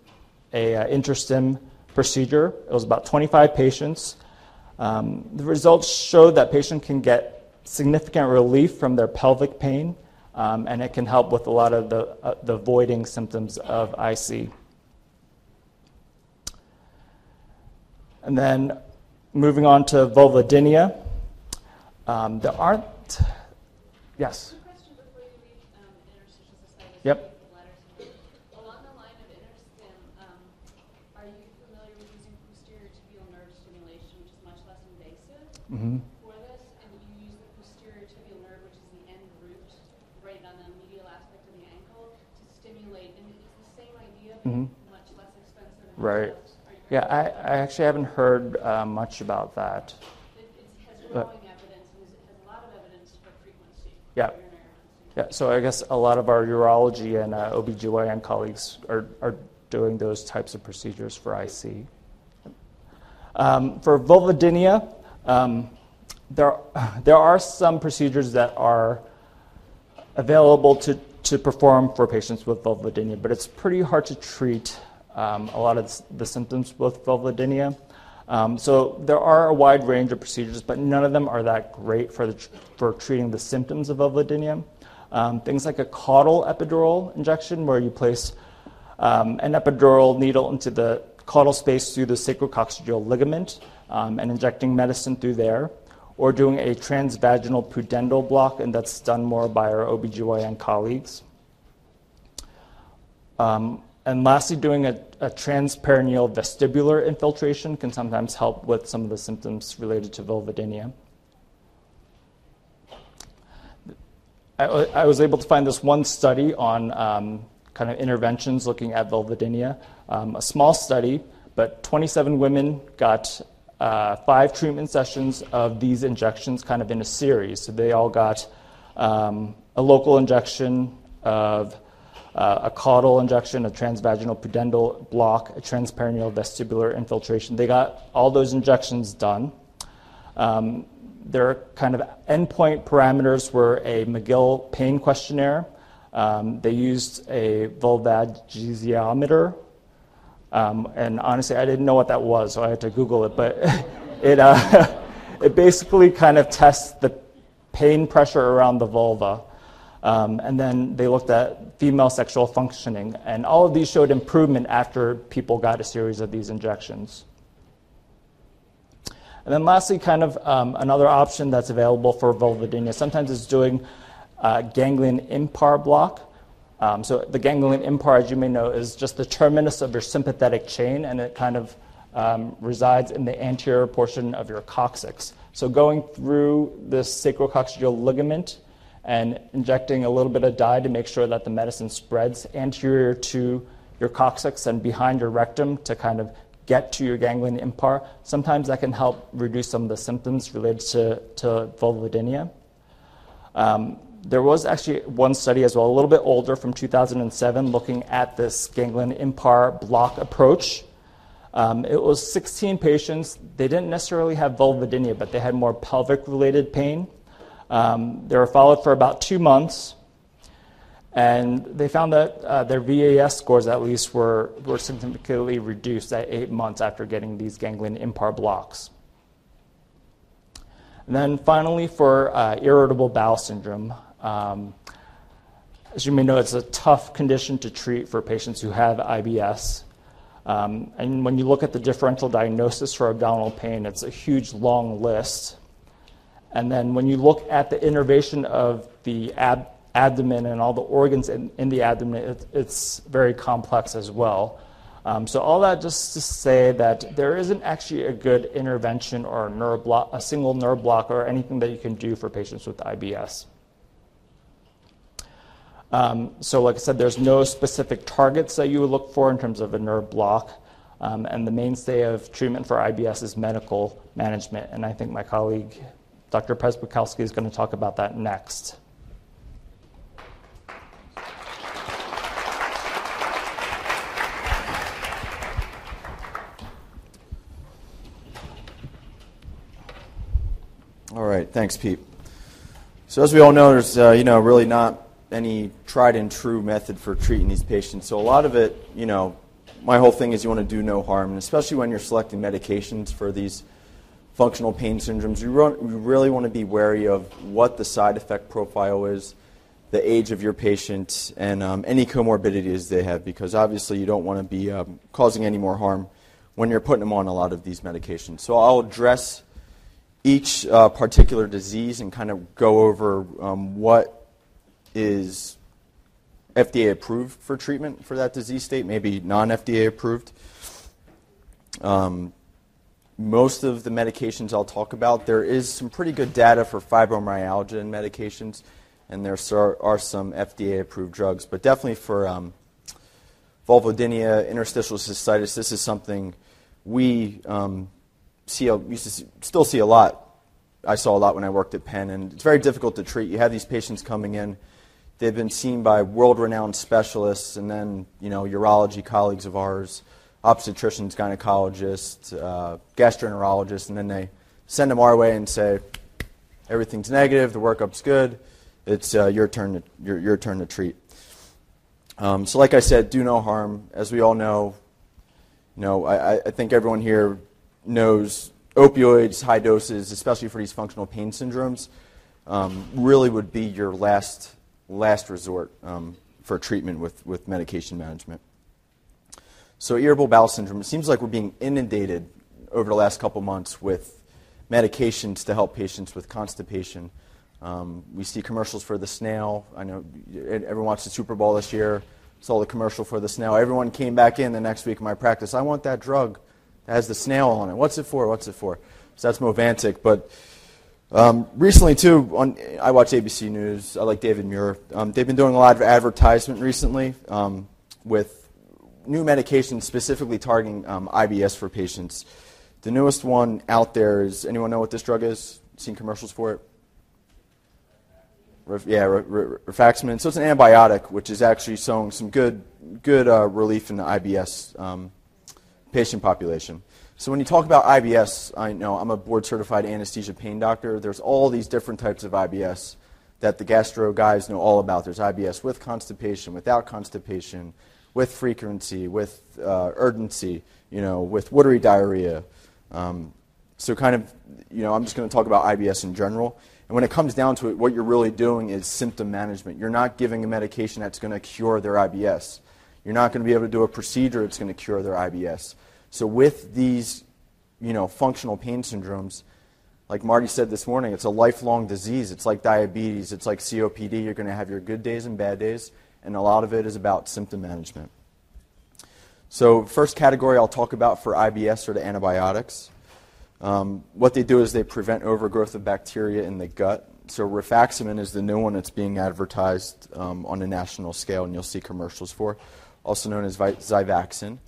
a, a uh, interstim procedure. It was about 25 patients. Um, the results showed that patients can get significant relief from their pelvic pain, um, and it can help with a lot of the, uh, the voiding symptoms of IC. And then moving on to vulvodynia. Um, there aren't, yes? Um, yep. Along the line of interstim, are you familiar with using posterior tibial nerve stimulation, which is much less invasive mm-hmm. for this? And you use the posterior tibial nerve, which is the end root, right on the medial aspect of the ankle, to stimulate. And it's the same idea, but mm-hmm. much less expensive. right. Yeah, I, I actually haven't heard uh, much about that. It, it has growing evidence, and it has a lot of evidence for frequency. Yeah. Yeah, so I guess a lot of our urology and uh, OBGYN colleagues are, are doing those types of procedures for IC. Um, for vulvodynia, Um, there, there are some procedures that are available to, to perform for patients with vulvodynia, but it's pretty hard to treat um, a lot of the symptoms with vulvodynia. Um, so there are a wide range of procedures, but none of them are that great for, the, for treating the symptoms of vulvodynia. Um, things like a caudal epidural injection, where you place um, an epidural needle into the caudal space through the sacrococcygeal ligament um, and injecting medicine through there, or doing a transvaginal pudendal block, and that's done more by our OBGYN colleagues. Um, and lastly, doing a, a transperineal vestibular infiltration can sometimes help with some of the symptoms related to vulvodynia. I, I was able to find this one study on um, kind of interventions looking at vulvodynia, um, a small study, but 27 women got uh, five treatment sessions of these injections kind of in a series. So they all got um, a local injection of a caudal injection, a transvaginal pudendal block, a transperineal vestibular infiltration. They got all those injections done. Um, their kind of endpoint parameters were a McGill pain questionnaire. Um, they used a vulvagiometer. Um, and honestly, I didn't know what that was, so I had to Google it. But it, uh, it basically kind of tests the pain pressure around the vulva. Um, and then they looked at female sexual functioning. And all of these showed improvement after people got a series of these injections. And then lastly, kind of um, another option that's available for vulvodynia sometimes is doing uh, ganglion impar block. Um, so the ganglion impar, as you may know, is just the terminus of your sympathetic chain, and it kind of um, resides in the anterior portion of your coccyx. So going through this sacrococcygeal ligament and injecting a little bit of dye to make sure that the medicine spreads anterior to your coccyx and behind your rectum to kind of get to your ganglion impar. Sometimes that can help reduce some of the symptoms related to, to vulvodynia. Um, there was actually one study as well, a little bit older from 2007, looking at this ganglion impar block approach. Um, it was 16 patients. They didn't necessarily have vulvodynia, but they had more pelvic related pain. Um, they were followed for about two months, and they found that uh, their VAS scores, at least, were, were significantly reduced at eight months after getting these ganglion impar blocks. And then finally, for uh, irritable bowel syndrome, um, as you may know, it's a tough condition to treat for patients who have IBS. Um, and when you look at the differential diagnosis for abdominal pain, it's a huge long list. And then when you look at the innervation of the ab- abdomen and all the organs in, in the abdomen, it, it's very complex as well. Um, so all that just to say that there isn't actually a good intervention or a, block, a single nerve block or anything that you can do for patients with IBS. Um, so like I said, there's no specific targets that you would look for in terms of a nerve block. Um, and the mainstay of treatment for IBS is medical management. And I think my colleague Dr. Presbykowski is going to talk about that next. All right, thanks, Pete. So as we all know, there's uh, you know really not any tried and true method for treating these patients. So a lot of it, you know, my whole thing is you want to do no harm, and especially when you're selecting medications for these functional pain syndromes, you, really want to be wary of what the side effect profile is, the age of your patient, and um, any comorbidities they have, because obviously you don't want to be um, causing any more harm when you're putting them on a lot of these medications. So I'll address each uh, particular disease and kind of go over um, what is FDA approved for treatment for that disease state, maybe non FDA approved. Um, most of the medications I'll talk about, there is some pretty good data for fibromyalgia and medications, and there are some FDA approved drugs. But definitely for um, vulvodynia, interstitial cystitis, this is something we um, see, used to see, still see a lot. I saw a lot when I worked at Penn, and it's very difficult to treat. You have these patients coming in. They've been seen by world-renowned specialists, and then you know urology colleagues of ours obstetricians, gynecologists, uh, gastroenterologists, and then they, send them our way and say, everything's negative, the workup's good, it's uh, your, turn to, your, your turn to treat. Um, so, like I said, do no harm. As we all know, you know, I, I think everyone here knows opioids, high doses, especially for these functional pain syndromes, um, really would be your last last resort um, for treatment with, with medication management. So, irritable bowel syndrome, it seems like we're being inundated over the last couple months with medications to help patients with constipation. Um, we see commercials for the snail. I know everyone watched the Super Bowl this year, saw the commercial for the snail. Everyone came back in the next week in my practice. I want that drug that has the snail on it. What's it for? What's it for? So that's Movantik. But um, recently, too, on, I watch ABC News. I like David Muir. Um, they've been doing a lot of advertisement recently um, with new medications specifically targeting um, IBS for patients. The newest one out there is anyone know what this drug is? Seen commercials for it? yeah, rifaximin. So it's an antibiotic, which is actually showing some good, good uh, relief in the IBS um, patient population. So when you talk about IBS, I know I'm a board certified anesthesia pain doctor. There's all these different types of IBS that the gastro guys know all about. There's IBS with constipation, without constipation, with frequency, with uh, urgency, you know, with watery diarrhea. Um, so kind of, you know, I'm just going to talk about IBS in general. And when it comes down to it, what you're really doing is symptom management. You're not giving a medication that's going to cure their IBS. You're not going to be able to do a procedure that's going to cure their IBS. So with these, you know, functional pain syndromes, like Marty said this morning, it's a lifelong disease. It's like diabetes. It's like COPD. You're going to have your good days and bad days, and a lot of it is about symptom management. So first category I'll talk about for IBS are the antibiotics. Um, what they do is they prevent overgrowth of bacteria in the gut. So rifaximin is the new one that's being advertised um, on a national scale, and you'll see commercials for, also known as Xifaxan.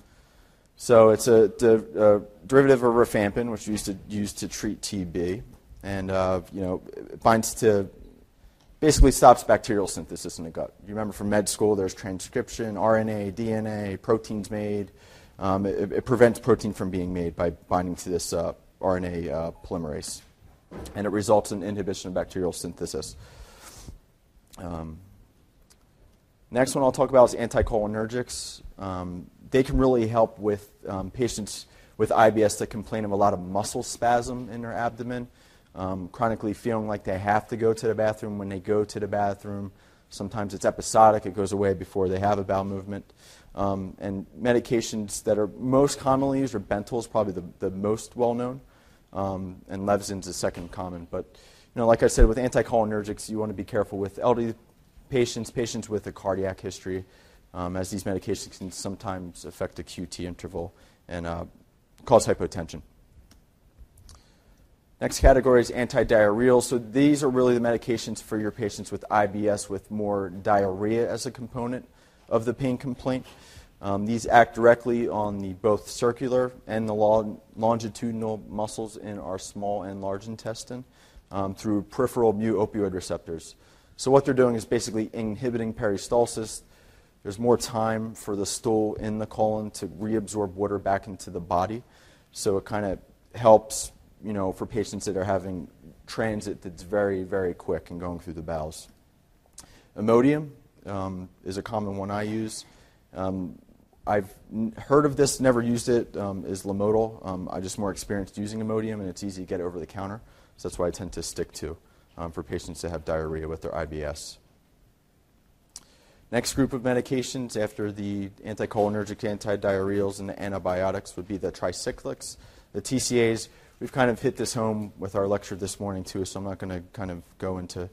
So it's a, a, derivative of rifampin, which we used to use to treat TB, and uh, you know it binds to basically stops bacterial synthesis in the gut. You remember from med school, there's transcription, RNA, DNA, proteins made. Um, it, it, prevents protein from being made by binding to this uh, RNA uh, polymerase, and it results in inhibition of bacterial synthesis. Um, next one I'll talk about is anticholinergics. Um, they can really help with um, patients with IBS that complain of a lot of muscle spasm in their abdomen, um, chronically feeling like they have to go to the bathroom. When they go to the bathroom, sometimes it's episodic, it goes away before they have a bowel movement. Um, and medications that are most commonly used are Bentyl is probably the, the most well known, um, and Levsin's the second common. But you know, like I said, with anticholinergics, you want to be careful with elderly patients, patients with a cardiac history um, as these medications can sometimes affect the QT interval and uh, cause hypotension. Next category is antidiarrheal. So these are really the medications for your patients with IBS with more diarrhea as a component of the pain complaint. Um, these act directly on the both circular and the longitudinal muscles in our small and large intestine um, through peripheral mu opioid receptors. So what they're doing is basically inhibiting peristalsis. There's more time for the stool in the colon to reabsorb water back into the body. So it kind of helps, you know, for patients that are having transit that's very, very quick and going through the bowels. Imodium um, is a common one I use. Um, I've heard of this, never used it. Um, is Lomotil. Um, I'm just more experienced using Imodium, and it's easy to get over the counter. So that's why I tend to stick to um, for patients that have diarrhea with their IBS. Next group of medications after the anticholinergic, antidiarrheals, and the antibiotics would be the tricyclics, the TCAs. We've kind of hit this home with our lecture this morning too, so I'm not going to kind of go into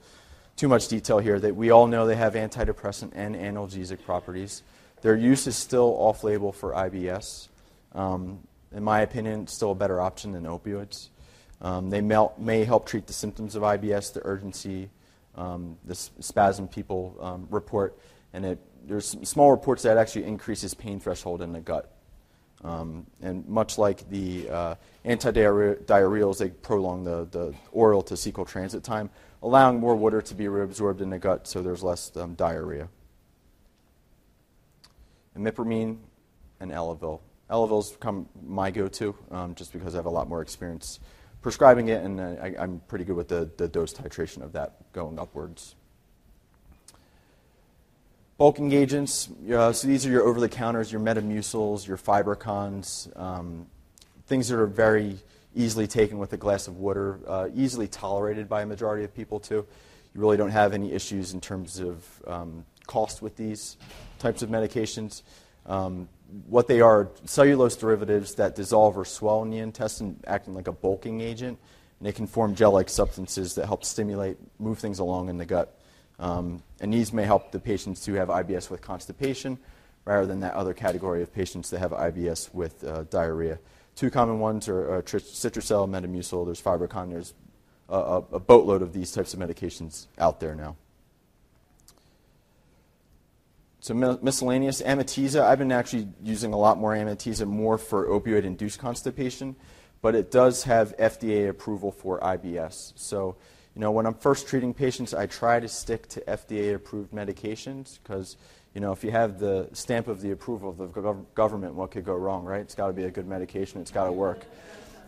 too much detail here. That we all know they have antidepressant and analgesic properties. Their use is still off-label for IBS. Um, in my opinion, still a better option than opioids. Um, they may help treat the symptoms of IBS, the urgency, um, the spasm people um, report and it, there's small reports that actually increases pain threshold in the gut. Um, and much like the uh, antidiarrheals, they prolong the, the oral to cecal transit time, allowing more water to be reabsorbed in the gut so there's less um, diarrhea. Imipramine and Elavil. Elavil's become my go-to um, just because I have a lot more experience prescribing it, and I, I'm pretty good with the, the dose titration of that going upwards. Bulking agents, uh, so these are your over the counters, your Metamucils, your FiberCons, um, things that are very easily taken with a glass of water, uh, easily tolerated by a majority of people too. You really don't have any issues in terms of um, cost with these types of medications. Um, what they are cellulose derivatives that dissolve or swell in the intestine, acting like a bulking agent. And they can form gel like substances that help stimulate, move things along in the gut. Um, and these may help the patients who have IBS with constipation rather than that other category of patients that have IBS with uh, diarrhea. Two common ones are uh, Citrucel, Metamucil, there's FiberCon, there's a, a boatload of these types of medications out there now. So miscellaneous Amitiza, I've been actually using a lot more Amitiza more for opioid-induced constipation, but it does have FDA approval for IBS. So, you know, when I'm first treating patients, I try to stick to FDA-approved medications because, you know, if you have the stamp of the approval of the gov- government, what could go wrong, right? It's got to be a good medication. It's got to work.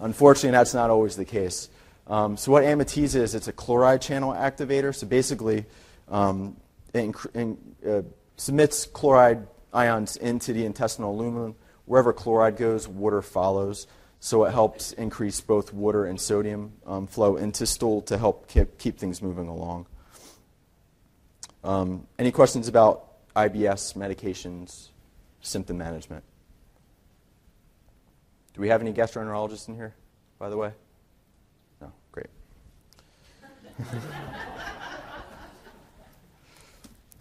Unfortunately, that's not always the case. Um, so what Amitiza is, it's a chloride channel activator. So basically, um, in, uh, submits chloride ions into the intestinal lumen. Wherever chloride goes, water follows. So it helps increase both water and sodium um, flow into stool to help keep, keep things moving along. Um, any questions about IBS medications, symptom management? Do we have any gastroenterologists in here, by the way? No, great.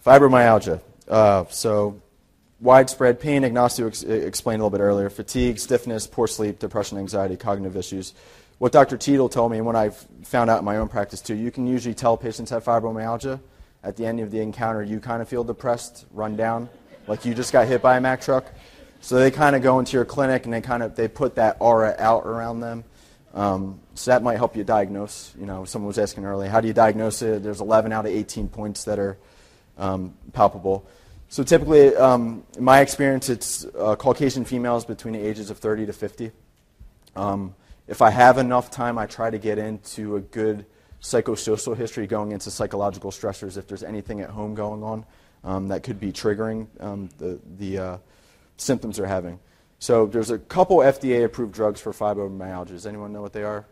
Fibromyalgia. Uh, so, widespread pain, Ignacio ex- explained a little bit earlier fatigue, stiffness, poor sleep, depression, anxiety, cognitive issues. What Dr. Teedle told me, and what I've found out in my own practice too, you can usually tell patients have fibromyalgia. At the end of the encounter, you kind of feel depressed, run down, like you just got hit by a Mack truck. So they kind of go into your clinic and they kind of they put that aura out around them. Um, so that might help you diagnose. You know, someone was asking earlier, how do you diagnose it? There's 11 out of 18 points that are um, palpable. So typically, um, in my experience, it's uh, Caucasian females between the ages of 30 to 50. Um, if I have enough time, I try to get into a good psychosocial history going into psychological stressors if there's anything at home going on um, that could be triggering um, the, the uh, symptoms they're having. So there's a couple FDA approved drugs for fibromyalgia. Does anyone know what they are?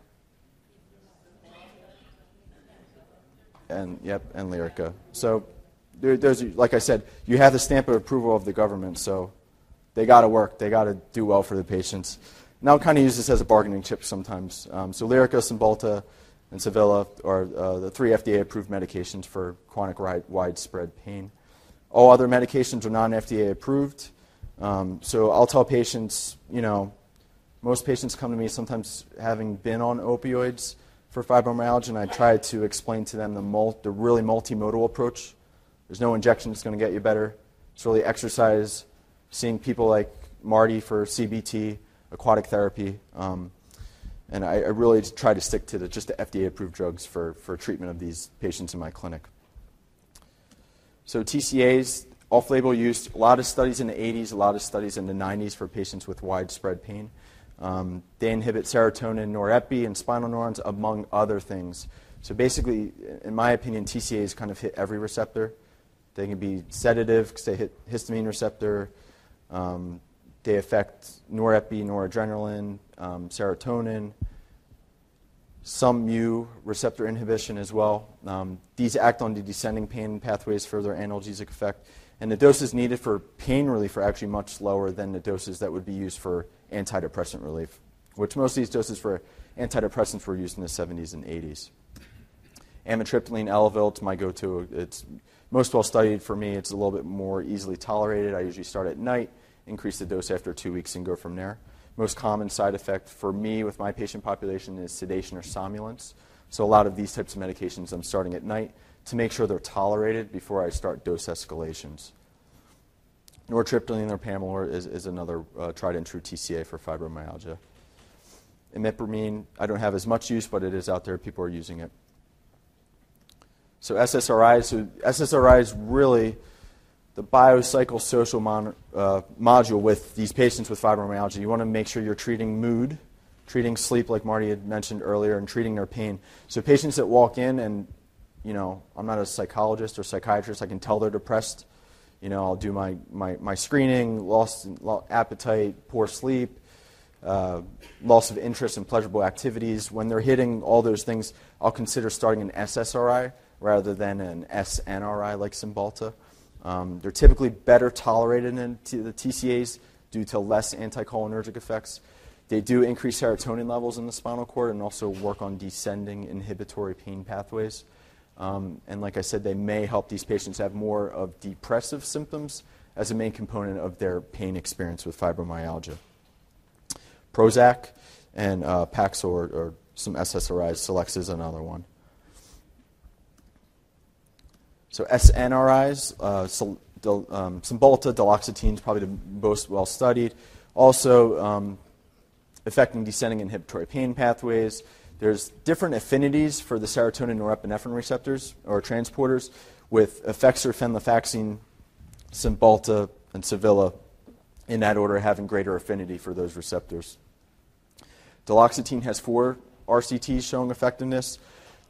And yep, and Lyrica. So there, there's, like I said, you have the stamp of approval of the government, so they got to work. They got to do well for the patients. And I'll kind of use this as a bargaining chip sometimes. Um, so Lyrica, Cymbalta, and Savella are uh, the three FDA-approved medications for chronic widespread pain. All other medications are non-FDA approved. Um, so I'll tell patients, you know, most patients come to me sometimes having been on opioids for fibromyalgia, and I try to explain to them the, mul- the really multimodal approach there's no injection that's going to get you better. It's really exercise, seeing people like Marty for CBT, aquatic therapy. Um, and I, I, really try to stick to the, just the FDA approved drugs for, for treatment of these patients in my clinic. So, TCAs, off label use, a lot of studies in the 80s, a lot of studies in the 90s for patients with widespread pain. Um, they inhibit serotonin, norepinephrine, and spinal neurons, among other things. So, basically, in my opinion, TCAs kind of hit every receptor. They can be sedative because they hit histamine receptor. Um, they affect norepinephrine, noradrenaline, um, serotonin, some mu receptor inhibition as well. Um, these act on the descending pain pathways for their analgesic effect. And the doses needed for pain relief are actually much lower than the doses that would be used for antidepressant relief, which most of these doses for antidepressants were used in the 70s and 80s. Amitriptyline, Elavil, it's my go-to. It's most well studied for me. It's a little bit more easily tolerated. I usually start at night, increase the dose after two weeks, and go from there. Most common side effect for me with my patient population is sedation or somnolence. So a lot of these types of medications I'm starting at night to make sure they're tolerated before I start dose escalations. Nortriptyline or Pamelor is, is another uh, tried and true TCA for fibromyalgia. Imipramine, I don't have as much use, but it is out there. People are using it. So SSRIs, so SSRI is really the biopsychosocial mon, uh, module with these patients with fibromyalgia. You want to make sure you're treating mood, treating sleep, like Marty had mentioned earlier, and treating their pain. So patients that walk in and, you know, I'm not a psychologist or psychiatrist, I can tell they're depressed. You know, I'll do my, my, my screening, lost appetite, poor sleep, uh, loss of interest in pleasurable activities. When they're hitting all those things, I'll consider starting an SSRI rather than an SNRI like Cymbalta. Um, they're typically better tolerated than t- the TCAs due to less anticholinergic effects. They do increase serotonin levels in the spinal cord and also work on descending inhibitory pain pathways. Um, and like I said, they may help these patients have more of depressive symptoms as a main component of their pain experience with fibromyalgia. Prozac and uh, Paxil or, or some SSRIs, Celexa is another one. So SNRIs, uh, Sol, um, Cymbalta, duloxetine is probably the most well studied. Also, um, affecting descending inhibitory pain pathways. There's different affinities for the serotonin norepinephrine receptors or transporters with Effexor, venlafaxine, Cymbalta, and Savella in that order having greater affinity for those receptors. Duloxetine has four RCTs showing effectiveness.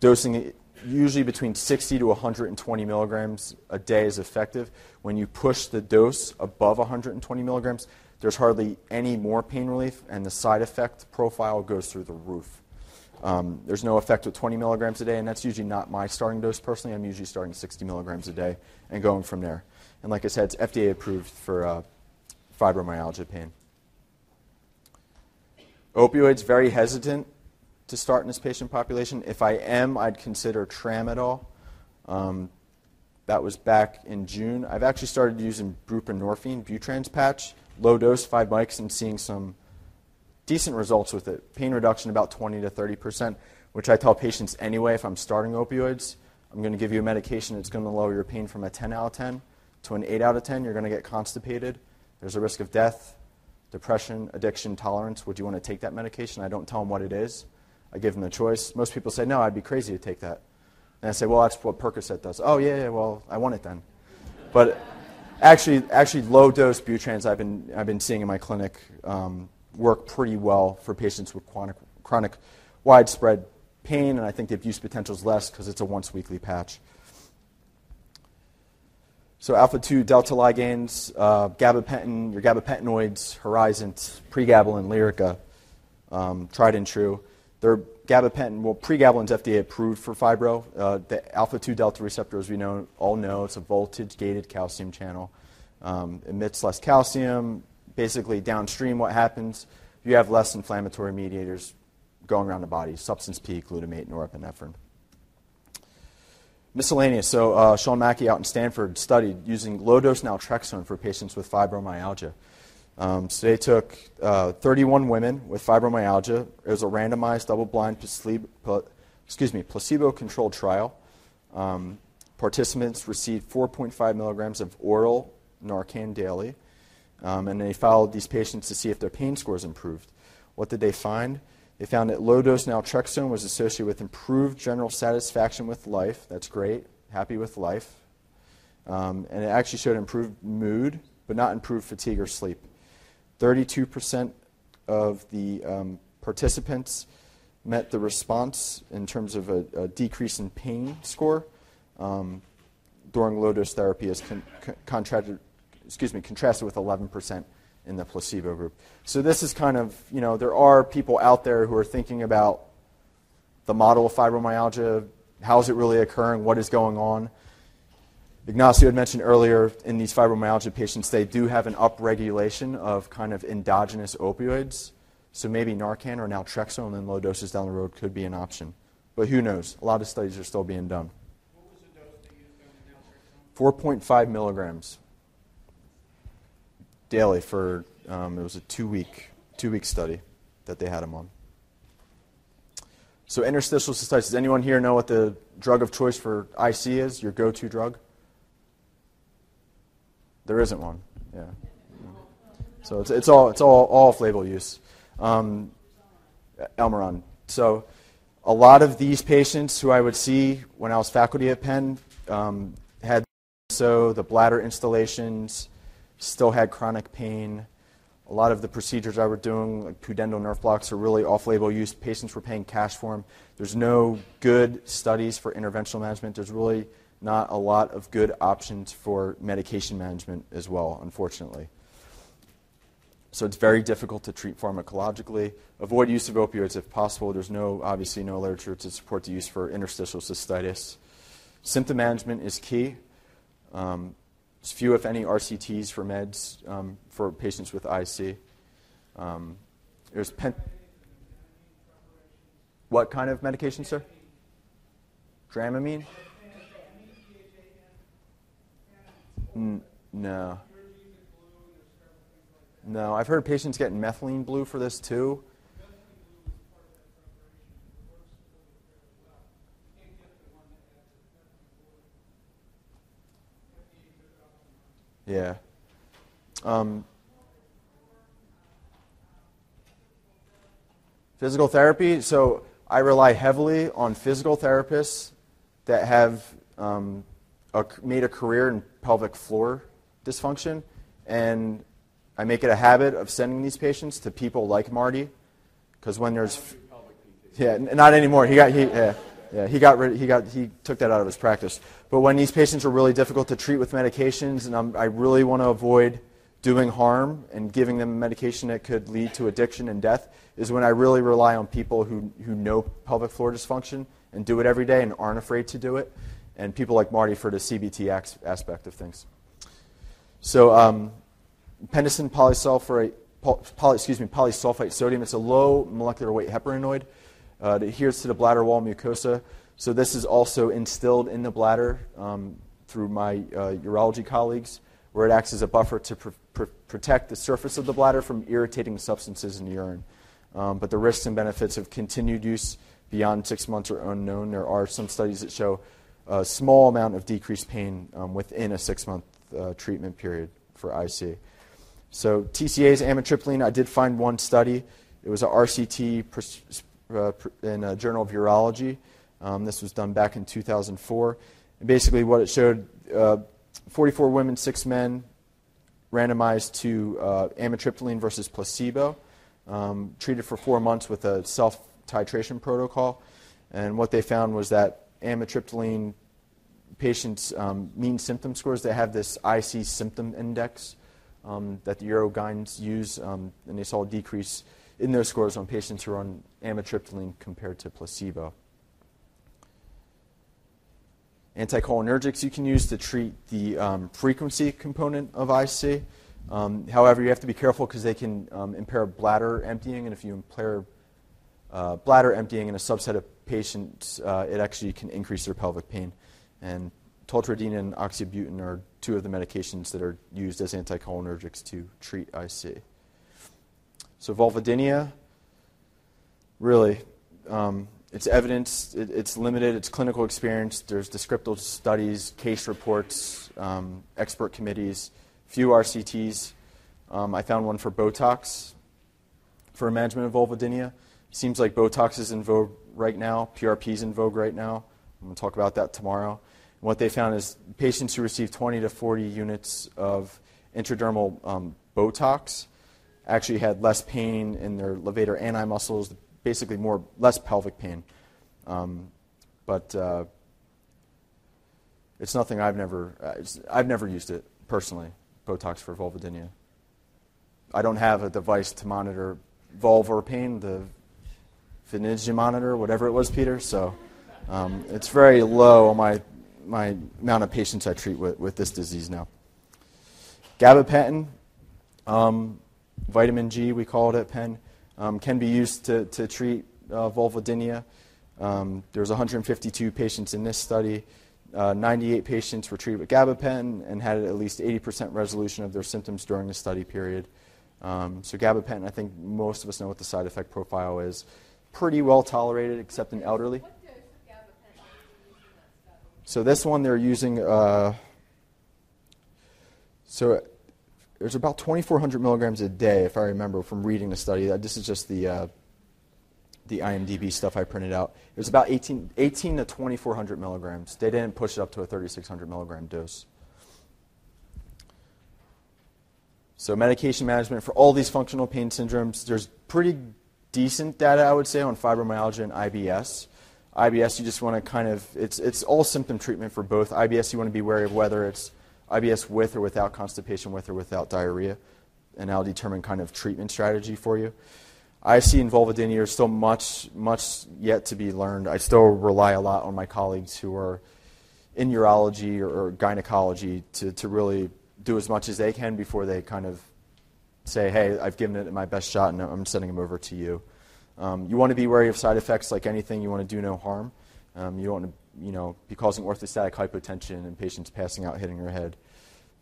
Dosing usually between 60 to 120 milligrams a day is effective. When you push the dose above 120 milligrams, there's hardly any more pain relief, and the side effect profile goes through the roof. Um, there's no effect with 20 milligrams a day, and that's usually not my starting dose personally. I'm usually starting 60 milligrams a day and going from there. And like I said, it's FDA approved for uh, fibromyalgia pain. Opioids, very hesitant to start in this patient population. If I am, I'd consider tramadol. Um, that was back in June. I've actually started using buprenorphine, Butrans patch, low dose, five mics, and seeing some decent results with it. Pain reduction about 20 to 30 percent, which I tell patients anyway if I'm starting opioids. I'm going to give you a medication that's going to lower your pain from a 10 out of 10 to an 8 out of 10. You're going to get constipated. There's a risk of death, depression, addiction, tolerance. Would you want to take that medication? I don't tell them what it is. I give them the choice. Most people say, no, I'd be crazy to take that. And I say, well, that's what Percocet does. Oh, yeah, yeah, well, I want it then. But actually, actually low dose Butrans I've been, I've been seeing in my clinic um, work pretty well for patients with chronic, chronic widespread pain, and I think the abuse potential is less because it's a once weekly patch. So alpha 2 delta ligands, uh, gabapentin, your gabapentinoids, Horizant, pregabalin, Lyrica, um, tried and true. They're gabapentin, well, FDA approved for fibro. Uh, the alpha 2 delta receptor, as we know, all know, it's a voltage gated calcium channel. Um, emits less calcium. Basically, downstream, what happens? You have less inflammatory mediators going around the body substance P, glutamate, norepinephrine. Miscellaneous. So, uh, Sean Mackey out in Stanford studied using low dose naltrexone for patients with fibromyalgia. Um, so they took uh, 31 women with fibromyalgia. It was a randomized, double-blind, excuse me, placebo-controlled trial. Um, participants received 4.5 milligrams of oral Narcan daily, um, and they followed these patients to see if their pain scores improved. What did they find? They found that low-dose naltrexone was associated with improved general satisfaction with life. That's great. Happy with life. Um, and it actually showed improved mood, but not improved fatigue or sleep. 32% of the um, participants met the response in terms of a, a decrease in pain score um, during low dose therapy as con- contrasted, excuse me, contrasted with 11% in the placebo group. So this is kind of, you know, there are people out there who are thinking about the model of fibromyalgia, how is it really occurring, what is going on. Ignacio had mentioned earlier in these fibromyalgia patients, they do have an upregulation of kind of endogenous opioids. So maybe Narcan or naltrexone in low doses down the road could be an option. But who knows? A lot of studies are still being done. What was the dose they used on 4.5 milligrams daily for, um, it was a two week, two week study that they had them on. So interstitial cystitis, does anyone here know what the drug of choice for IC is, your go-to drug? There isn't one. Yeah. So it's, it's all it's all off-label use. Um, Elmiron. So a lot of these patients who I would see when I was faculty at Penn um, had so the bladder installations, still had chronic pain, A lot of the procedures I were doing, like pudendal nerve blocks, are really off-label use. Patients were paying cash for them. There's no good studies for interventional management. There's really not a lot of good options for medication management as well, unfortunately. So it's very difficult to treat pharmacologically. Avoid use of opioids if possible. There's no, obviously, no literature to support the use for interstitial cystitis. Symptom management is key. Um, there's few, if any, RCTs for meds um, for patients with IC. Um, there's pen- what kind of medication, sir? Dramamine? N- no. No, I've heard patients getting methylene blue for this too. Yeah. Um, physical therapy. So I rely heavily on physical therapists that have um, a, made a career in pelvic floor dysfunction, and I make it a habit of sending these patients to people like Marty, because when there's yeah, not anymore. He got he yeah, yeah he got rid, he got he took that out of his practice. But when these patients are really difficult to treat with medications, and I'm, I really want to avoid doing harm and giving them medication that could lead to addiction and death, is when I really rely on people who who know pelvic floor dysfunction and do it every day and aren't afraid to do it, and people like Marty for the CBT aspect of things. So. Um, Pentosan polysulfate, poly, excuse me, polysulfite sodium. It's a low molecular weight heparinoid. Uh, it adheres to the bladder wall mucosa. So this is also instilled in the bladder um, through my uh, urology colleagues, where it acts as a buffer to pr- pr- protect the surface of the bladder from irritating substances in the urine. Um, but the risks and benefits of continued use beyond six months are unknown. There are some studies that show a small amount of decreased pain um, within a six-month uh, treatment period for IC. So TCA's amitriptyline, I did find one study. It was a RCT uh, in a Journal of Urology. Um, this was done back in 2004. And basically, what it showed: uh, 44 women, six men, randomized to uh, amitriptyline versus placebo, um, treated for four months with a self titration protocol. And what they found was that amitriptyline patients' um, mean symptom scores, they have this IC symptom index um, that the Eurogynes use, um, and they saw a decrease in those scores on patients who are on amitriptyline compared to placebo. Anticholinergics you can use to treat the um, frequency component of IC. Um, however, you have to be careful because they can um, impair bladder emptying, and if you impair uh, bladder emptying in a subset of patients, uh, it actually can increase their pelvic pain. And tolterodine and oxybutynin are two of the medications that are used as anticholinergics to treat IC. So vulvodynia, really, um, it's evidence, it, it's limited, it's clinical experience. There's descriptive studies, case reports, um, expert committees, few RCTs. Um, I found one for Botox for management of vulvodynia. Seems like Botox is in vogue right now. PRP is in vogue right now. I'm going to talk about that tomorrow what they found is patients who received 20 to 40 units of intradermal um, Botox actually had less pain in their levator ani muscles, basically more less pelvic pain. Um, but uh, it's nothing I've never uh, I've never used it personally. Botox for vulvodynia. I don't have a device to monitor vulvar pain, the Phenygia monitor, whatever it was, Peter. So um, it's very low on my my amount of patients I treat with, with this disease now. Gabapentin, um, vitamin G, we call it at Penn, um, can be used to, to treat uh, vulvodynia. Um, there's 152 patients in this study. Uh, 98 patients were treated with gabapentin and had at least 80% resolution of their symptoms during the study period. Um, so gabapentin, I think most of us know what the side effect profile is. Pretty well tolerated, except in elderly. So this one they're using, uh, so there's about 2,400 milligrams a day, if I remember from reading the study. This is just the, uh, the IMDb stuff I printed out. It was about 18, 18 to 2,400 milligrams. They didn't push it up to a 3,600 milligram dose. So medication management for all these functional pain syndromes, there's pretty decent data, I would say, on fibromyalgia and IBS. IBS, you just want to kind of, it's, it's all symptom treatment for both. IBS, you want to be wary of whether it's IBS with or without constipation, with or without diarrhea, and that'll determine kind of treatment strategy for you. IC and vulvodynia are still much, much yet to be learned. I still rely a lot on my colleagues who are in urology or, or gynecology to, to really do as much as they can before they kind of say, hey, I've given it my best shot and I'm sending them over to you. Um, you want to be wary of side effects like anything. You want to do no harm. Um, you don't want to you know, be causing orthostatic hypotension and patients passing out, hitting their head.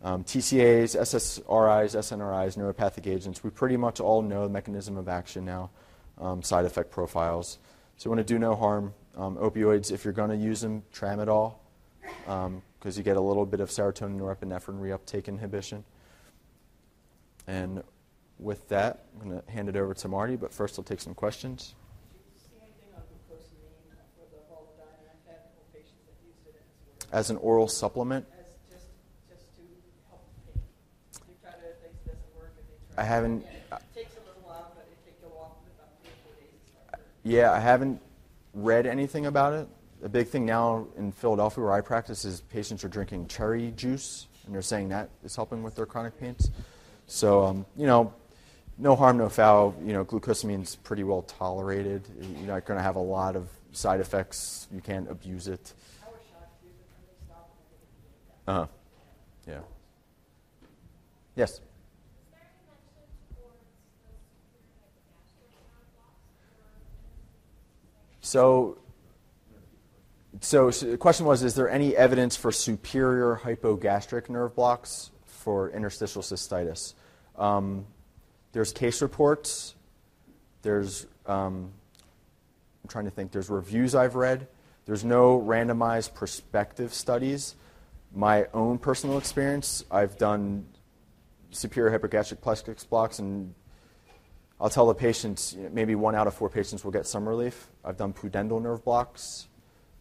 Um, TCAs, SSRIs, SNRIs, neuropathic agents, we pretty much all know the mechanism of action now, um, side effect profiles. So you want to do no harm. Um, opioids, if you're going to use them, tramadol, because um, you get a little bit of serotonin norepinephrine reuptake inhibition. And with that, I'm going to hand it over to Marty, but first I'll take some questions. As an oral supplement? I haven't. Uh, yeah, I haven't read anything about it. The big thing now in Philadelphia where I practice is patients are drinking cherry juice, and they're saying that is helping with their chronic pains. So, um, you know, no harm, no foul. You know, glucosamine's pretty well tolerated. You're not going to have a lot of side effects. You can't abuse it. Uh huh. Yeah. Yes. So, so, the question was, is there any evidence for superior hypogastric nerve blocks for interstitial cystitis? Um, there's case reports. There's, um, I'm trying to think, there's reviews I've read. There's no randomized prospective studies. My own personal experience, I've done superior hypogastric plexus blocks and I'll tell the patients, maybe one out of four patients will get some relief. I've done pudendal nerve blocks.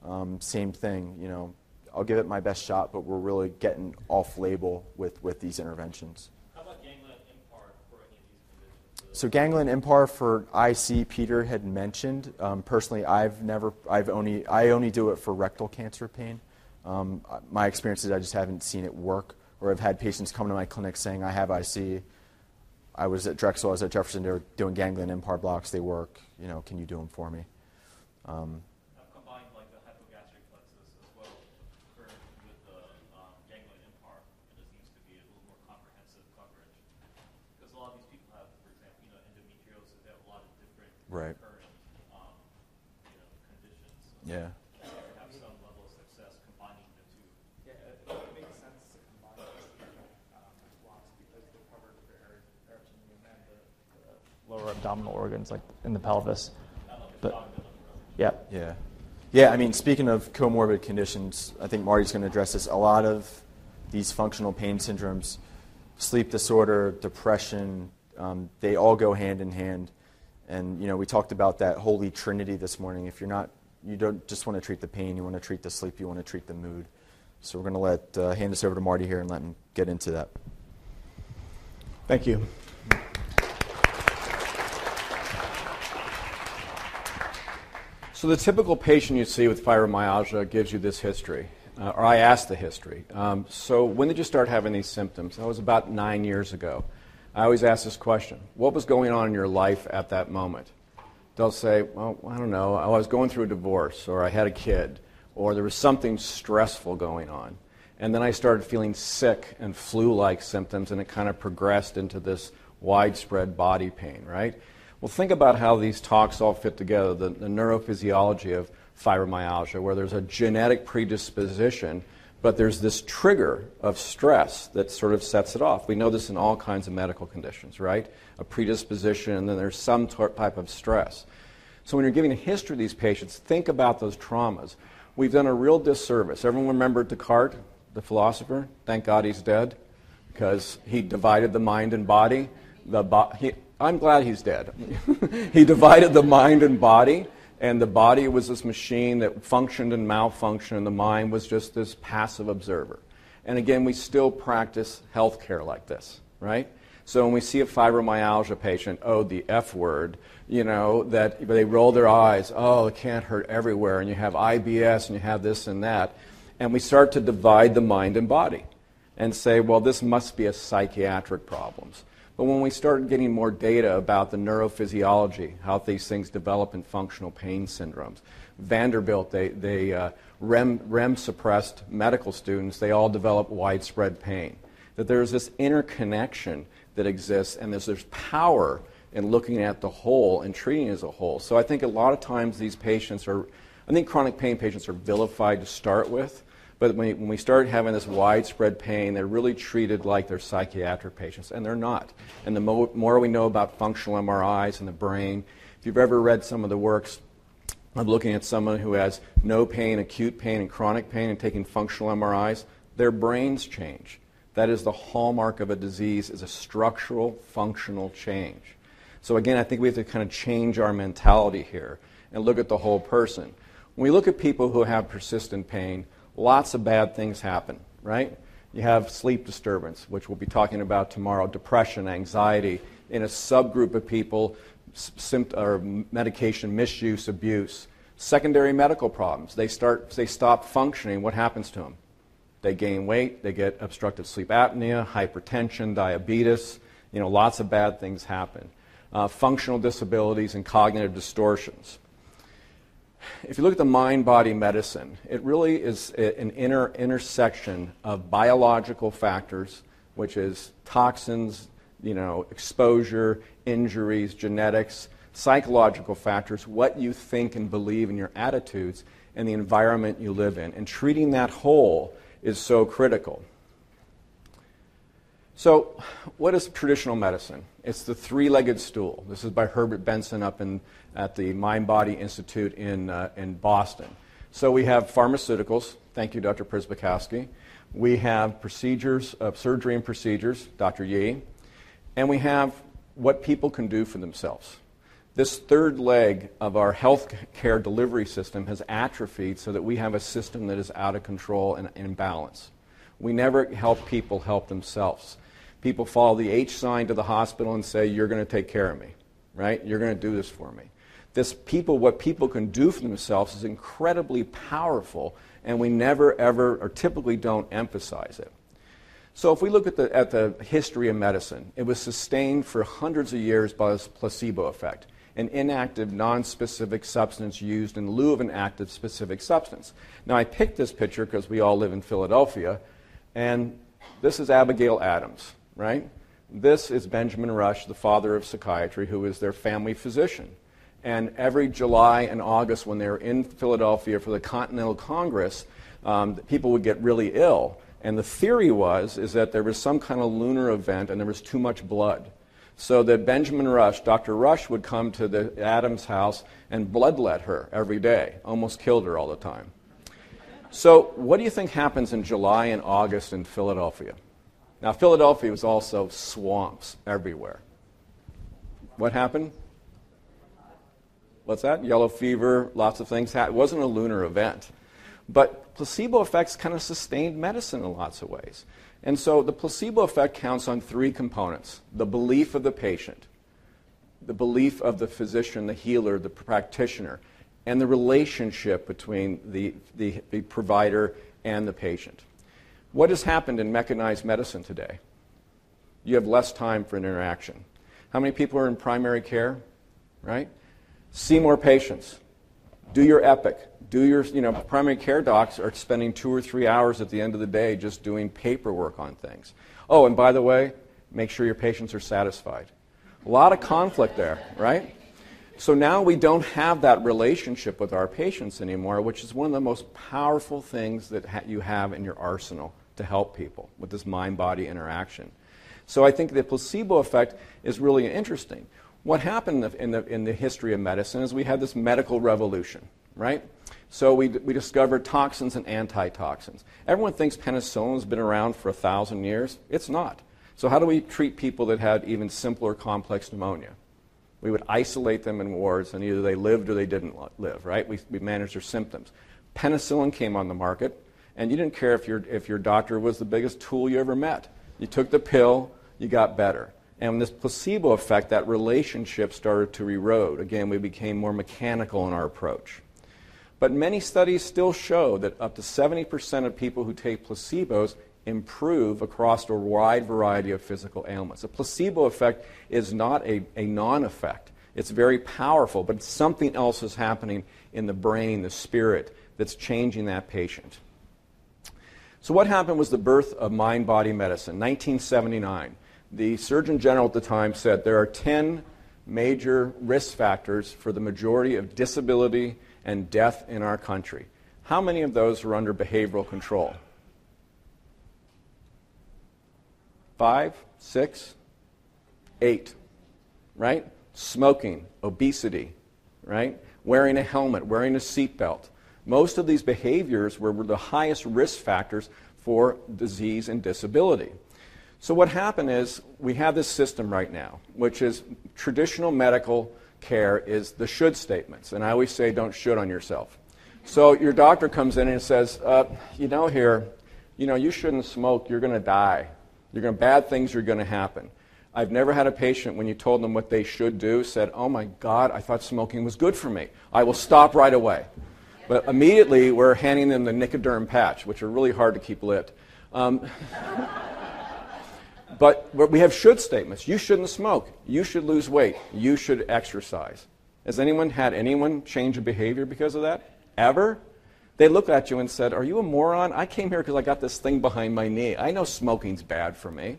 Um, same thing, you know, I'll give it my best shot, but we're really getting off label with, with these interventions. How about ganglion impar for any of these conditions? So ganglion impar for IC, Peter had mentioned. Um, personally, I've never, I've only, I only do it for rectal cancer pain. Um, my experience is I just haven't seen it work, or I've had patients come to my clinic saying I have IC, I was at Drexel, I was at Jefferson, they were doing ganglion impar blocks, they work, you know, can you do them for me? Um, I've combined like the hypogastric plexus as well for, with the um, ganglion impar, and it seems to be a little more comprehensive coverage. Because a lot of these people have, for example, you know, endometriosis, they have a lot of different right. current, um, you know, conditions. So yeah. lower abdominal organs, like in the pelvis. But yeah. Yeah. Yeah, I mean, speaking of comorbid conditions, I think Marty's going to address this. A lot of these functional pain syndromes, sleep disorder, depression, um, they all go hand in hand. And, you know, we talked about that holy trinity this morning. If you're not, you don't just want to treat the pain, you want to treat the sleep, you want to treat the mood. So we're going to let, uh, hand this over to Marty here and let him get into that. Thank you. So the typical patient you see with fibromyalgia gives you this history, uh, or I asked the history. Um, so when did you start having these symptoms? That was about nine years ago. I always ask this question: What was going on in your life at that moment? They'll say, "Well, I don't know. Oh, I was going through a divorce, or I had a kid, or there was something stressful going on." And then I started feeling sick and flu-like symptoms, and it kind of progressed into this widespread body pain, right? Well, think about how these talks all fit together the, the neurophysiology of fibromyalgia, where there's a genetic predisposition, but there's this trigger of stress that sort of sets it off. We know this in all kinds of medical conditions, right? A predisposition, and then there's some type of stress. So when you're giving a history of these patients, think about those traumas. We've done a real disservice. Everyone remember Descartes, the philosopher? Thank God he's dead, because he divided the mind and body. The bo- he, I'm glad he's dead. he divided the mind and body, and the body was this machine that functioned and malfunctioned, and the mind was just this passive observer. And again, we still practice healthcare like this, right? So when we see a fibromyalgia patient, oh, the F word, you know, that they roll their eyes, oh, it can't hurt everywhere, and you have IBS and you have this and that. And we start to divide the mind and body and say, well, this must be a psychiatric problems. But when we start getting more data about the neurophysiology, how these things develop in functional pain syndromes, Vanderbilt, they, they uh, REM, REM suppressed medical students, they all develop widespread pain. That there's this interconnection that exists, and there's, there's power in looking at the whole and treating as a whole. So I think a lot of times these patients are, I think chronic pain patients are vilified to start with, but when, when we start having this widespread pain, they're really treated like they're psychiatric patients, and they're not. And the mo- more we know about functional MRIs in the brain, if you've ever read some of the works of looking at someone who has no pain, acute pain, and chronic pain, and taking functional MRIs, their brains change. That is the hallmark of a disease is a structural functional change. So again, I think we have to kind of change our mentality here and look at the whole person. When we look at people who have persistent pain, lots of bad things happen, right? You have sleep disturbance, which we'll be talking about tomorrow, depression, anxiety, in a subgroup of people, sympt- or medication misuse, abuse. Secondary medical problems. They, start, they stop functioning. What happens to them? They gain weight, they get obstructive sleep apnea, hypertension, diabetes. You know, lots of bad things happen. Uh, functional disabilities and cognitive distortions if you look at the mind body medicine, it really is an inner intersection of biological factors, which is toxins, you know, exposure, injuries, genetics, psychological factors, what you think and believe in your attitudes, and the environment you live in. And treating that whole is so critical. So, what is traditional medicine? It's the three legged stool. This is by Herbert Benson up in, at the Mind Body Institute in, uh, in Boston. So, we have pharmaceuticals. Thank you, Dr. Przybylkowski. We have procedures, uh, surgery and procedures, Dr. Yee. And we have what people can do for themselves. This third leg of our health care delivery system has atrophied so that we have a system that is out of control and imbalance. We never help people help themselves people follow the H sign to the hospital and say, You're going to take care of me, right? You're going to do this for me. This people, what people can do for themselves is incredibly powerful, and we never, ever, or typically don't emphasize it. So if we look at the, at the history of medicine, it was sustained for hundreds of years by this placebo effect, an inactive, non-specific substance used in lieu of an active, specific substance. Now, I picked this picture because we all live in Philadelphia, and this is Abigail Adams right? This is Benjamin Rush, the father of psychiatry, who is their family physician. And every July and August, when they were in Philadelphia for the Continental Congress, um, people would get really ill. And the theory was is that there was some kind of lunar event and there was too much blood. So that Benjamin Rush, Dr. Rush, would come to the Adams house and bloodlet her every day, almost killed her all the time. So, what do you think happens in July and August in Philadelphia? Now, Philadelphia was also swamps everywhere. What happened? What's that? Yellow fever, lots of things. It wasn't a lunar event. But placebo effects kind of sustained medicine in lots of ways. And so the placebo effect counts on three components the belief of the patient, the belief of the physician, the healer, the practitioner, and the relationship between the, the, the provider and the patient. What has happened in mechanized medicine today? You have less time for an interaction. How many people are in primary care? Right? See more patients. Do your epic. Do your, you know, primary care docs are spending two or three hours at the end of the day just doing paperwork on things. Oh, and by the way, make sure your patients are satisfied. A lot of conflict there, right? So now we don't have that relationship with our patients anymore, which is one of the most powerful things that ha- you have in your arsenal to help people with this mind body interaction. So I think the placebo effect is really interesting. What happened in the, in the history of medicine is we had this medical revolution, right? So we, we discovered toxins and antitoxins. Everyone thinks penicillin has been around for a thousand years. It's not. So how do we treat people that had even simpler complex pneumonia? We would isolate them in wards, and either they lived or they didn't live, right? We, we managed their symptoms. Penicillin came on the market and you didn't care if your, if your doctor was the biggest tool you ever met. You took the pill, you got better. And this placebo effect, that relationship started to erode. Again, we became more mechanical in our approach. But many studies still show that up to 70% of people who take placebos improve across a wide variety of physical ailments. A placebo effect is not a, a non effect. It's very powerful, but something else is happening in the brain, the spirit, that's changing that patient. So, what happened was the birth of mind body medicine, 1979. The Surgeon General at the time said there are 10 major risk factors for the majority of disability and death in our country. How many of those are under behavioral control? Five, six, eight, right? Smoking, obesity, right? Wearing a helmet, wearing a seatbelt. Most of these behaviors were, were the highest risk factors for disease and disability. So, what happened is we have this system right now, which is traditional medical care is the should statements. And I always say, don't should on yourself. So, your doctor comes in and says, uh, you know, here, you know, you shouldn't smoke, you're going to die. You're going to, bad things are going to happen. I've never had a patient when you told them what they should do said, "Oh my God, I thought smoking was good for me. I will stop right away." But immediately we're handing them the Nicoderm patch, which are really hard to keep lit. Um, but we have should statements. You shouldn't smoke. You should lose weight. You should exercise. Has anyone had anyone change a behavior because of that? Ever? They look at you and said, Are you a moron? I came here because I got this thing behind my knee. I know smoking's bad for me.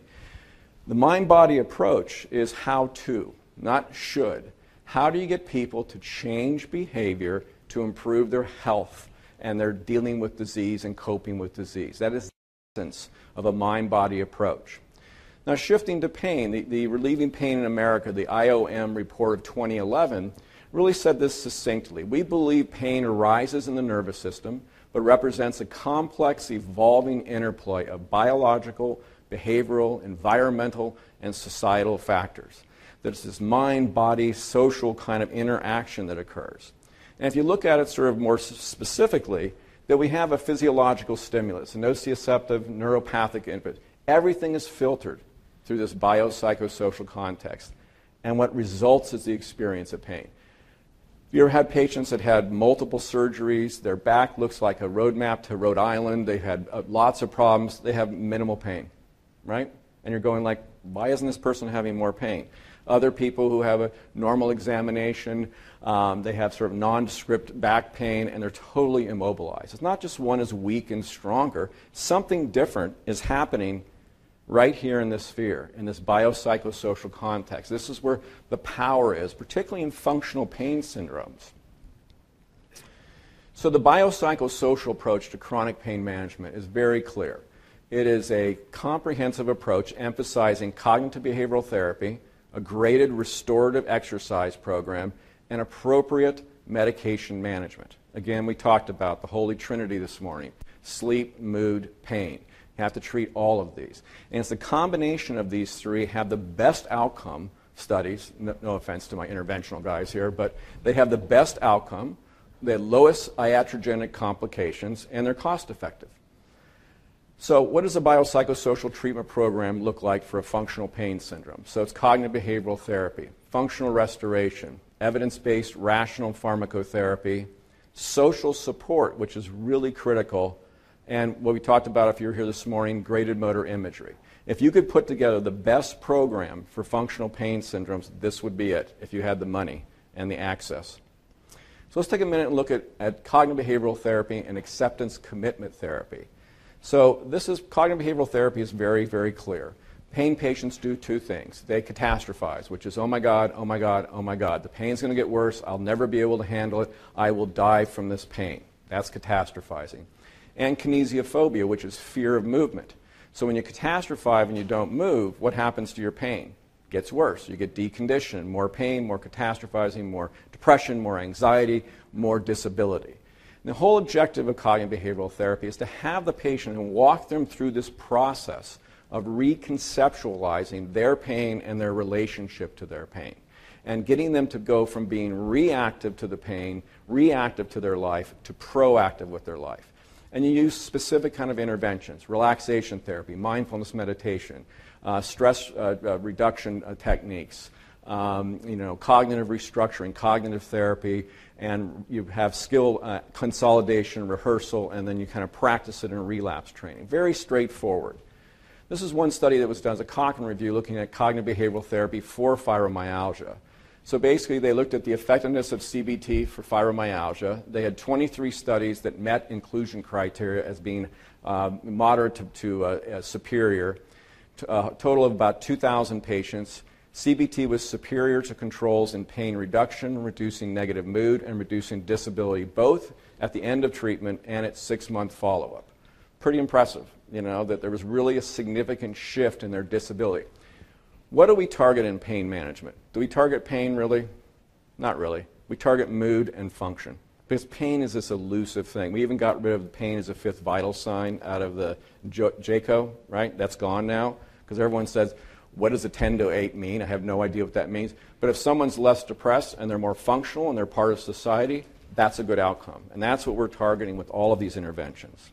The mind body approach is how to, not should. How do you get people to change behavior to improve their health and their dealing with disease and coping with disease? That is the essence of a mind body approach. Now, shifting to pain, the, the Relieving Pain in America, the IOM report of 2011, really said this succinctly. We believe pain arises in the nervous system, but represents a complex, evolving interplay of biological, behavioral, environmental, and societal factors. There's this mind body social kind of interaction that occurs. And if you look at it sort of more specifically, that we have a physiological stimulus, a nociceptive neuropathic input. Everything is filtered through this biopsychosocial context. And what results is the experience of pain. You ever had patients that had multiple surgeries? Their back looks like a roadmap to Rhode Island. They had uh, lots of problems. They have minimal pain, right? And you're going like, why isn't this person having more pain? Other people who have a normal examination, um, they have sort of nondescript back pain, and they're totally immobilized. It's not just one is weak and stronger. Something different is happening right here in this sphere, in this biopsychosocial context. This is where the power is, particularly in functional pain syndromes. So, the biopsychosocial approach to chronic pain management is very clear. It is a comprehensive approach emphasizing cognitive behavioral therapy, a graded restorative exercise program, and appropriate medication management. Again, we talked about the Holy Trinity this morning sleep, mood, pain. You have to treat all of these. And it's the combination of these three have the best outcome studies. No, no offense to my interventional guys here, but they have the best outcome, the lowest iatrogenic complications, and they're cost effective. So, what does a biopsychosocial treatment program look like for a functional pain syndrome? So, it's cognitive behavioral therapy, functional restoration, evidence based rational pharmacotherapy, social support, which is really critical and what we talked about if you were here this morning, graded motor imagery. If you could put together the best program for functional pain syndromes, this would be it if you had the money and the access. So let's take a minute and look at, at cognitive behavioral therapy and acceptance commitment therapy. So this is cognitive behavioral therapy is very, very clear. Pain patients do two things. They catastrophize, which is, oh my God, oh my God, oh my God. The pain's going to get worse. I'll never be able to handle it. I will die from this pain. That's catastrophizing and kinesiophobia, which is fear of movement. So when you catastrophize and you don't move, what happens to your pain? Gets worse. You get deconditioned, more pain, more catastrophizing, more depression, more anxiety, more disability. And the whole objective of cognitive behavioral therapy is to have the patient and walk them through this process of reconceptualizing their pain and their relationship to their pain and getting them to go from being reactive to the pain, reactive to their life, to proactive with their life. And you use specific kind of interventions, relaxation therapy, mindfulness meditation, uh, stress uh, uh, reduction uh, techniques, um, you know, cognitive restructuring, cognitive therapy, and you have skill uh, consolidation, rehearsal, and then you kind of practice it in relapse training. Very straightforward. This is one study that was done as a Cochrane review looking at cognitive behavioral therapy for fibromyalgia. So basically, they looked at the effectiveness of CBT for fibromyalgia. They had 23 studies that met inclusion criteria as being uh, moderate to, to uh, superior. A uh, total of about 2,000 patients. CBT was superior to controls in pain reduction, reducing negative mood, and reducing disability, both at the end of treatment and at six month follow up. Pretty impressive you know, that there was really a significant shift in their disability. What do we target in pain management? Do we target pain really? Not really. We target mood and function. Because pain is this elusive thing. We even got rid of pain as a fifth vital sign out of the JCAHO, right? That's gone now. Because everyone says, what does a 10 to 8 mean? I have no idea what that means. But if someone's less depressed and they're more functional and they're part of society, that's a good outcome. And that's what we're targeting with all of these interventions.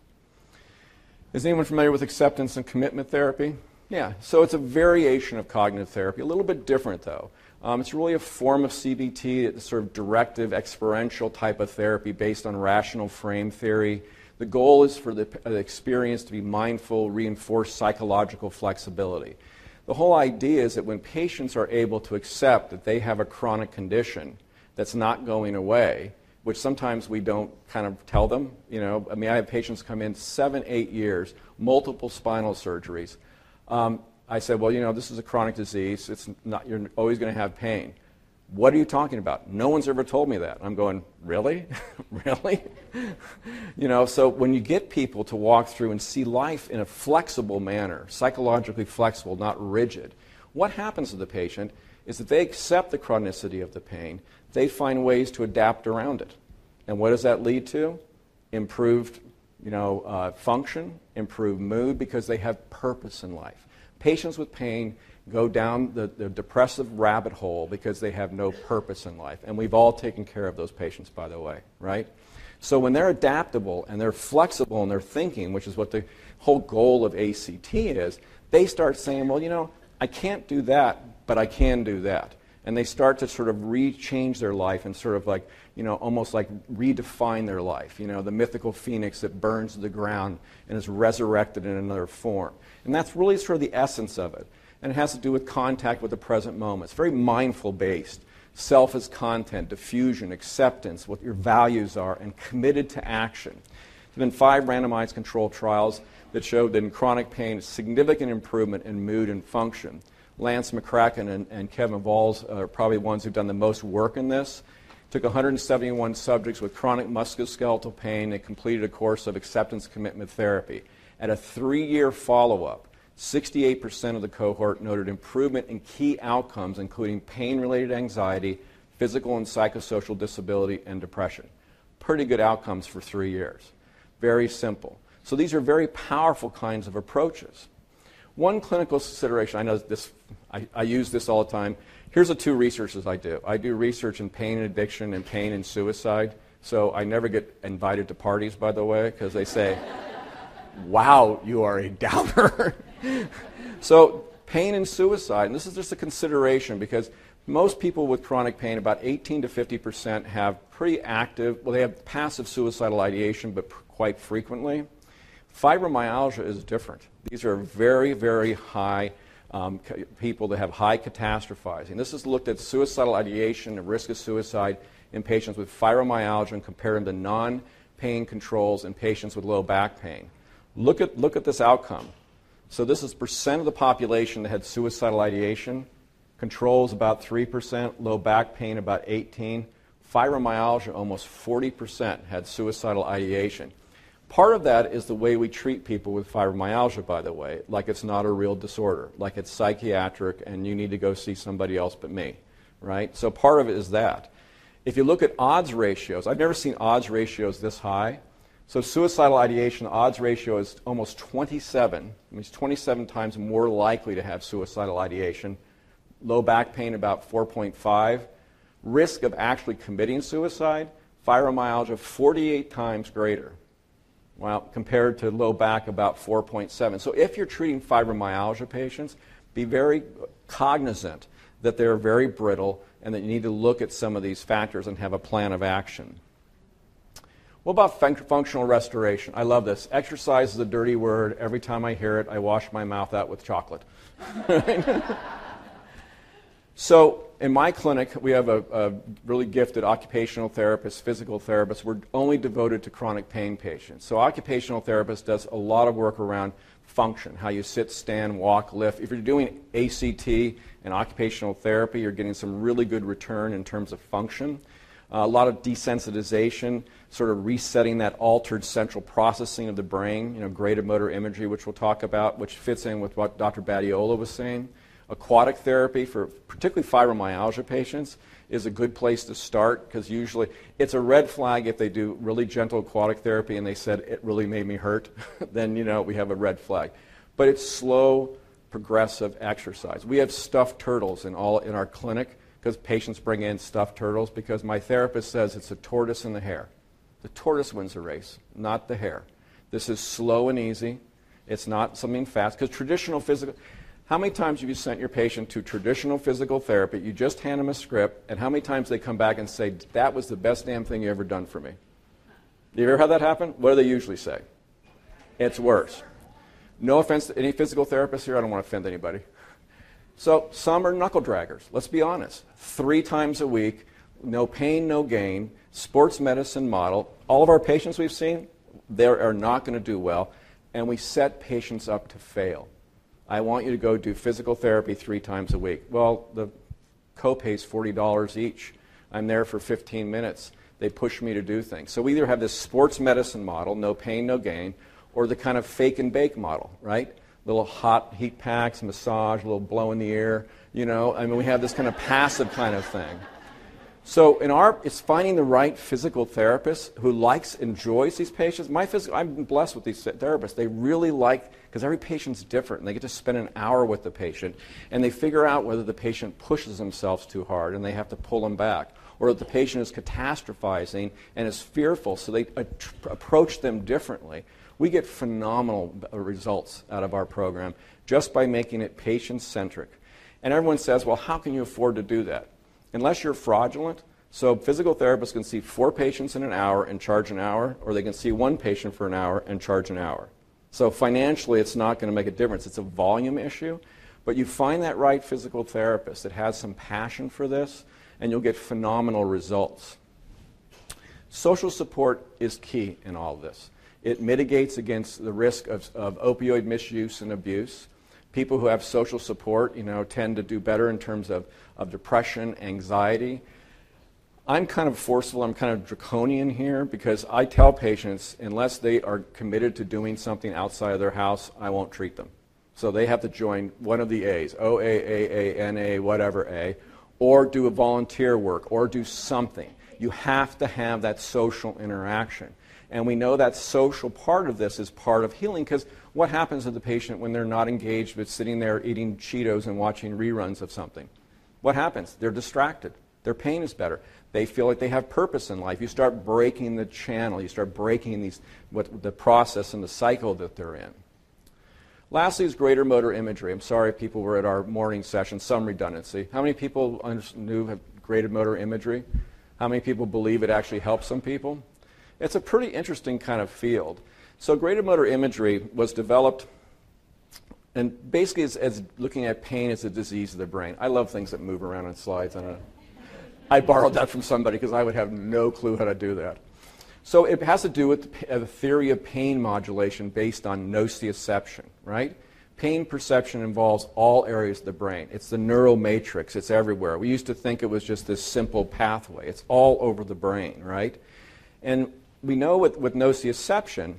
Is anyone familiar with acceptance and commitment therapy? Yeah, so it's a variation of cognitive therapy, a little bit different though. Um, it's really a form of CBT, it's sort of directive, experiential type of therapy based on relational frame theory. The goal is for the, the experience to be mindful, reinforce psychological flexibility. The whole idea is that when patients are able to accept that they have a chronic condition that's not going away, which sometimes we don't kind of tell them. You know, I mean, I have patients come in seven, eight years, multiple spinal surgeries. Um, I said, well, you know, this is a chronic disease. It's not, you're always going to have pain. What are you talking about? No one's ever told me that. I'm going, really? really? you know, so when you get people to walk through and see life in a flexible manner, psychologically flexible, not rigid, what happens to the patient is that they accept the chronicity of the pain, they find ways to adapt around it. And what does that lead to? Improved you know, uh, function, improved mood, because they have purpose in life. Patients with pain go down the, the depressive rabbit hole because they have no purpose in life. And we've all taken care of those patients, by the way, right? So when they're adaptable and they're flexible in their thinking, which is what the whole goal of ACT is, they start saying, well, you know, I can't do that, but I can do that and they start to sort of re-change their life and sort of like you know almost like redefine their life you know the mythical phoenix that burns the ground and is resurrected in another form. And that's really sort of the essence of it. And it has to do with contact with the present moment. It's very mindful based self as content defusion acceptance what your values are and committed to action. There have been five randomized controlled trials that showed that in chronic pain significant improvement in mood and function. Lance McCracken and, and Kevin Vowles are probably ones who've done the most work in this. Took 171 subjects with chronic musculoskeletal pain and completed a course of acceptance commitment therapy. At a three year follow up, 68% of the cohort noted improvement in key outcomes, including pain related anxiety, physical and psychosocial disability, and depression. Pretty good outcomes for three years. Very simple. So these are very powerful kinds of approaches. One clinical consideration, I know this, I, I, use this all the time. Here's the two researches I do. I do research in pain and addiction and pain and suicide. So I never get invited to parties, by the way, because they say, wow, you are a downer. so pain and suicide, and this is just a consideration because most people with chronic pain, about 18 to 50 percent, have pretty active, well, they have passive suicidal ideation, but quite frequently. Fibromyalgia is different. These are very, very high um, people that have high catastrophizing. This is looked at suicidal ideation and risk of suicide in patients with fibromyalgia and compared them to non pain controls in patients with low back pain. Look at, look at this outcome. So, this is percent of the population that had suicidal ideation. Controls about 3%, low back pain about 18. Fibromyalgia almost 40% had suicidal ideation. Part of that is the way we treat people with fibromyalgia, by the way, like it's not a real disorder, like it's psychiatric and you need to go see somebody else but me, right? So part of it is that. If you look at odds ratios, I've never seen odds ratios this high. So suicidal ideation odds ratio is almost 27. It means 27 times more likely to have suicidal ideation. Low back pain about 4.5. Risk of actually committing suicide, fibromyalgia 48 times greater. Well, compared to low back, about 4.7. So if you're treating fibromyalgia patients, be very cognizant that they're very brittle and that you need to look at some of these factors and have a plan of action. What about fun- functional restoration? I love this. Exercise is a dirty word. Every time I hear it, I wash my mouth out with chocolate. so, in my clinic, we have a, a, really gifted occupational therapist, physical therapist. We're only devoted to chronic pain patients. So, occupational therapist does a lot of work around function, how you sit, stand, walk, lift. If you're doing ACT and occupational therapy, you're getting some really good return in terms of function. Uh, a lot of desensitization, sort of resetting that altered central processing of the brain, you know, graded motor imagery, which we'll talk about, which fits in with what Dr. Badiola was saying. Aquatic therapy for particularly fibromyalgia patients is a good place to start because usually it's a red flag if they do really gentle aquatic therapy and they said it really made me hurt, then you know we have a red flag. But it's slow, progressive exercise. We have stuffed turtles in all in our clinic because patients bring in stuffed turtles because my therapist says it's a tortoise and the hare. The tortoise wins the race, not the hare. This is slow and easy. It's not something fast because traditional physical. How many times have you sent your patient to traditional physical therapy? You just hand them a script, and how many times they come back and say, That was the best damn thing you ever done for me? Do you ever had that happen? What do they usually say? It's worse. No offense to any physical therapists here, I don't want to offend anybody. So some are knuckle draggers, let's be honest. Three times a week, no pain, no gain, sports medicine model. All of our patients we've seen, they are not going to do well, and we set patients up to fail. I want you to go do physical therapy three times a week. Well, the copay is $40 each. I'm there for 15 minutes. They push me to do things. So we either have this sports medicine model, no pain, no gain, or the kind of fake and bake model, right? Little hot heat packs, massage, a little blow in the ear, you know. I mean, we have this kind of passive kind of thing. So in our, it's finding the right physical therapist who likes, enjoys these patients. My physical, I'm blessed with these therapists. They really like, because every patient's different, and they get to spend an hour with the patient, and they figure out whether the patient pushes themselves too hard, and they have to pull them back, or that the patient is catastrophizing and is fearful, so they approach them differently. We get phenomenal uh, results out of our program just by making it patient centric. And everyone says, well, how can you afford to do that? Unless you're fraudulent, so physical therapists can see four patients in an hour and charge an hour, or they can see one patient for an hour and charge an hour. So financially, it's not going to make a difference. It's a volume issue. But you find that right physical therapist that has some passion for this, and you'll get phenomenal results. Social support is key in all this. It mitigates against the risk of, of opioid misuse and abuse. People who have social support, you know, tend to do better in terms of, of depression, anxiety. I'm kind of forceful, I'm kind of draconian here because I tell patients unless they are committed to doing something outside of their house, I won't treat them. So they have to join one of the A's, O A A A N A, whatever A, or do a volunteer work, or do something. You have to have that social interaction. And we know that social part of this is part of healing because what happens to the patient when they're not engaged but sitting there eating Cheetos and watching reruns of something? What happens? They're distracted. Their pain is better. They feel like they have purpose in life. You start breaking the channel. You start breaking these, what, the process and the cycle that they're in. Lastly is graded motor imagery. I'm sorry if people were at our morning session, some redundancy. How many people knew have graded motor imagery? How many people believe it actually helps some people? It's a pretty interesting kind of field. So graded motor imagery was developed and basically as, as, looking at pain as a disease of the brain. I love things that move around on slides. I, I borrowed that from somebody because I would have no clue how to do that. So it has to do with uh, the theory of pain modulation based on nociception, right? Pain perception involves all areas of the brain. It's the neural matrix. It's everywhere. We used to think it was just this simple pathway. It's all over the brain, right? And we know with, with nociception,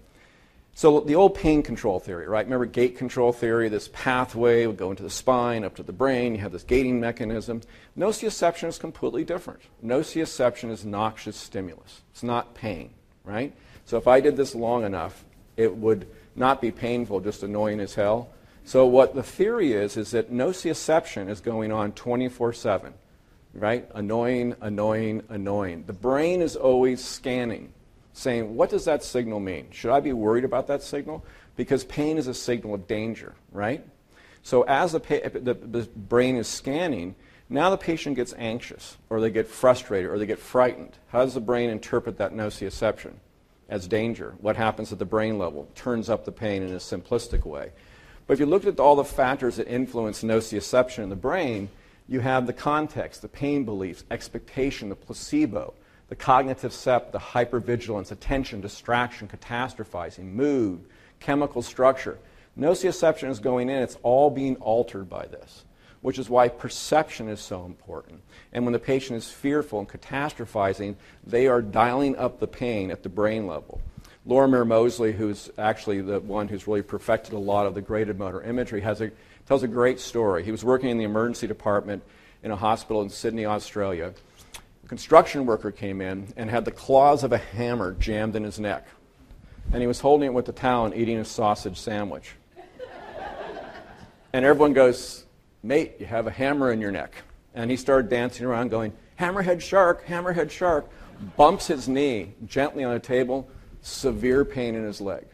so the old pain control theory, right? Remember gate control theory, this pathway would go into the spine, up to the brain, you have this gating mechanism. Nociception is completely different. Nociception is noxious stimulus. It's not pain, right? So if I did this long enough, it would not be painful, just annoying as hell. So what the theory is, is that nociception is going on 24-7, right? Annoying, annoying, annoying. The brain is always scanning saying, what does that signal mean? Should I be worried about that signal? Because pain is a signal of danger, right? So as the, pa- the, the brain is scanning, now the patient gets anxious, or they get frustrated, or they get frightened. How does the brain interpret that nociception? As danger. What happens at the brain level? Turns up the pain in a simplistic way. But if you looked at all the factors that influence nociception in the brain, you have the context, the pain beliefs, expectation, the placebo, the cognitive sep, the hypervigilance, attention, distraction, catastrophizing, mood, chemical structure. Nociception is going in, it's all being altered by this, which is why perception is so important. And when the patient is fearful and catastrophizing, they are dialing up the pain at the brain level. Lorimer Moseley, who's actually the one who's really perfected a lot of the graded motor imagery, has a, tells a great story. He was working in the emergency department in a hospital in Sydney, Australia. A construction worker came in and had the claws of a hammer jammed in his neck. And he was holding it with the towel and eating a sausage sandwich. and everyone goes, Mate, you have a hammer in your neck. And he started dancing around going, Hammerhead shark, hammerhead shark. Bumps his knee gently on a table, severe pain in his leg.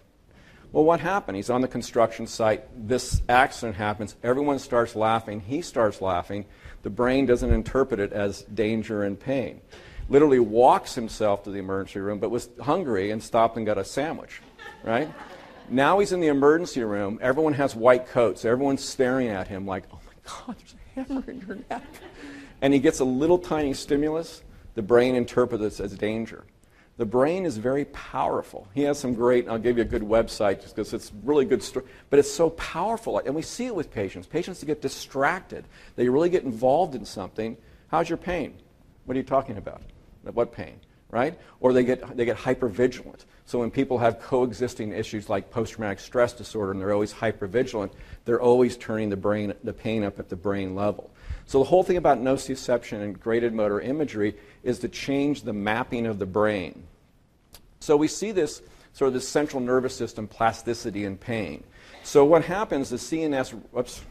Well, what happened? He's on the construction site. This accident happens. Everyone starts laughing. He starts laughing. The brain doesn't interpret it as danger and pain. Literally walks himself to the emergency room, but was hungry and stopped and got a sandwich, right? now he's in the emergency room. Everyone has white coats. Everyone's staring at him like, oh my God, there's a hammer in your neck. And he gets a little tiny stimulus. The brain interprets it as danger. The brain is very powerful. He has some great, I'll give you a good website just because it's really good story, but it's so powerful. And we see it with patients. Patients get distracted. They really get involved in something. How's your pain? What are you talking about? What pain? Right? Or they get, they get hypervigilant. So when people have coexisting issues like post-traumatic stress disorder and they're always hypervigilant, they're always turning the, brain, the pain up at the brain level. So the whole thing about nociception and graded motor imagery is to change the mapping of the brain. So we see this sort of this central nervous system plasticity and pain. So what happens, the CNS, whoops,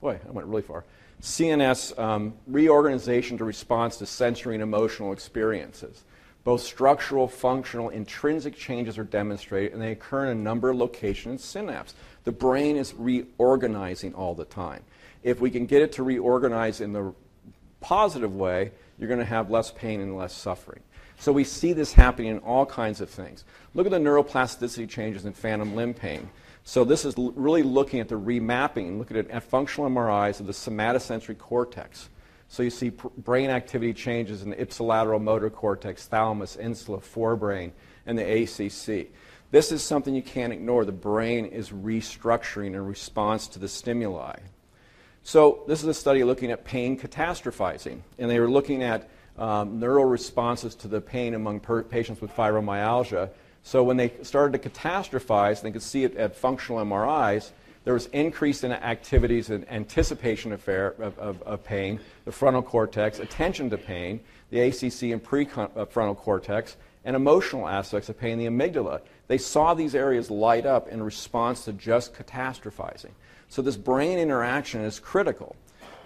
boy, I went really far. CNS um, reorganization to response to sensory and emotional experiences. Both structural, functional, intrinsic changes are demonstrated, and they occur in a number of locations in synapse. The brain is reorganizing all the time. If we can get it to reorganize in the positive way, you're going to have less pain and less suffering. So we see this happening in all kinds of things. Look at the neuroplasticity changes in phantom limb pain. So this is l- really looking at the remapping, look at at functional MRIs of the somatosensory cortex. So you see pr- brain activity changes in the ipsilateral motor cortex, thalamus, insula, forebrain, and the ACC. This is something you can't ignore. The brain is restructuring in response to the stimuli. So this is a study looking at pain catastrophizing, and they were looking at um, neural responses to the pain among per- patients with fibromyalgia. So when they started to catastrophize, they could see it at functional MRIs, there was increase in activities in anticipation of, fair, of, of, of pain, the frontal cortex, attention to pain, the ACC and prefrontal cortex, and emotional aspects of pain, the amygdala. They saw these areas light up in response to just catastrophizing. So this brain interaction is critical.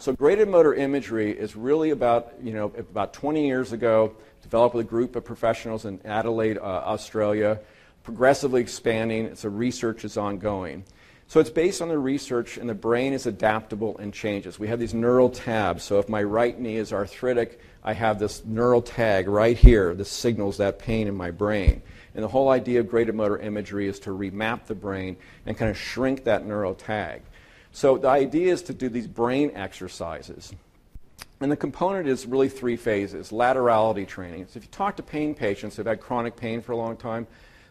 So graded motor imagery is really about, you know, about 20 years ago, developed with a group of professionals in Adelaide, uh, Australia, progressively expanding. A research is ongoing. So it's based on the research, and the brain is adaptable and changes. We have these neural tags. So if my right knee is arthritic, I have this neural tag right here that signals that pain in my brain. And the whole idea of graded motor imagery is to remap the brain and kind of shrink that neural tag. So the idea is to do these brain exercises. And the component is really three phases laterality training. So if you talk to pain patients who've had chronic pain for a long time,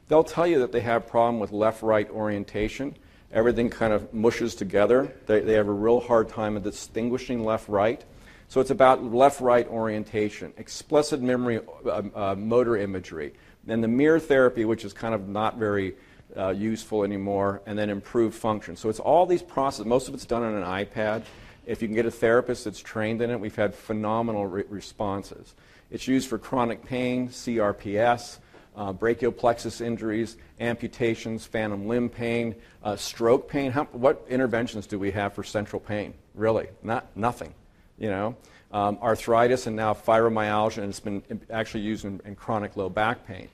they'll tell you that they have a problem with left right orientation. Everything kind of mushes together. They, they have a real hard time of distinguishing left right. So it's about left right orientation, explicit memory uh, uh, motor imagery, and the mirror therapy, which is kind of not very uh, useful anymore, and then improve function. So it's all these processes. Most of it's done on an iPad. If you can get a therapist that's trained in it, we've had phenomenal re- responses. It's used for chronic pain, CRPS, uh, brachial plexus injuries, amputations, phantom limb pain, uh, stroke pain. How, what interventions do we have for central pain? Really, not nothing. you know, um, arthritis and now fibromyalgia, and it's been actually used in, in chronic low back pain.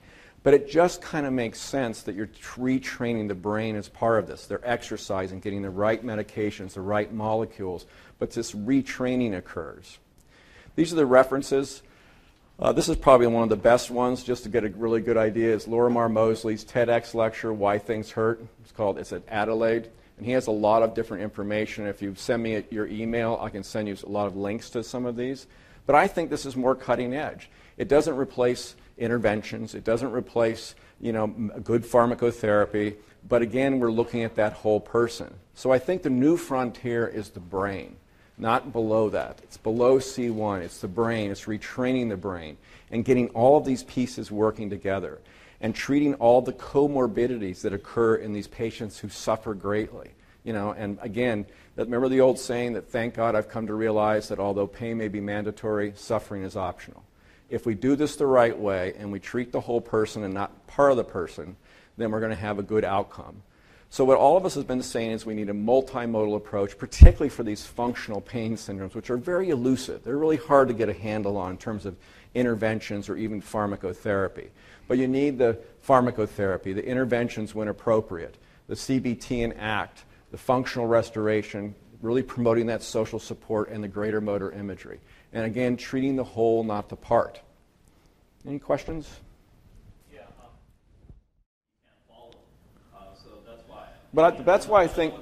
But it just kind of makes sense that you're retraining the brain as part of this. They're exercising, getting the right medications, the right molecules, but this retraining occurs. These are the references. Uh, this is probably one of the best ones, just to get a really good idea. Is Lorimer Moseley's TEDx lecture, "Why Things Hurt." It's called. It's at Adelaide, and he has a lot of different information. If you send me your email, I can send you a lot of links to some of these. But I think this is more cutting edge. It doesn't replace interventions. It doesn't replace, you know, good pharmacotherapy. But again, we're looking at that whole person. So I think the new frontier is the brain, not below that. It's below C1. It's the brain. It's retraining the brain and getting all of these pieces working together and treating all the comorbidities that occur in these patients who suffer greatly. You know, and again, remember the old saying that thank God I've come to realize that although pain may be mandatory, suffering is optional if we do this the right way and we treat the whole person and not part of the person, then we're going to have a good outcome. So, what all of us have been saying is we need a multimodal approach, particularly for these functional pain syndromes, which are very elusive. They're really hard to get a handle on in terms of interventions or even pharmacotherapy. But you need the pharmacotherapy, the interventions when appropriate, the CBT and ACT, the functional restoration, really promoting that social support and the graded motor imagery. And again, treating the whole, not the part. Any questions? Yeah, um, follow. Uh, so that's why. But I, that's why I think.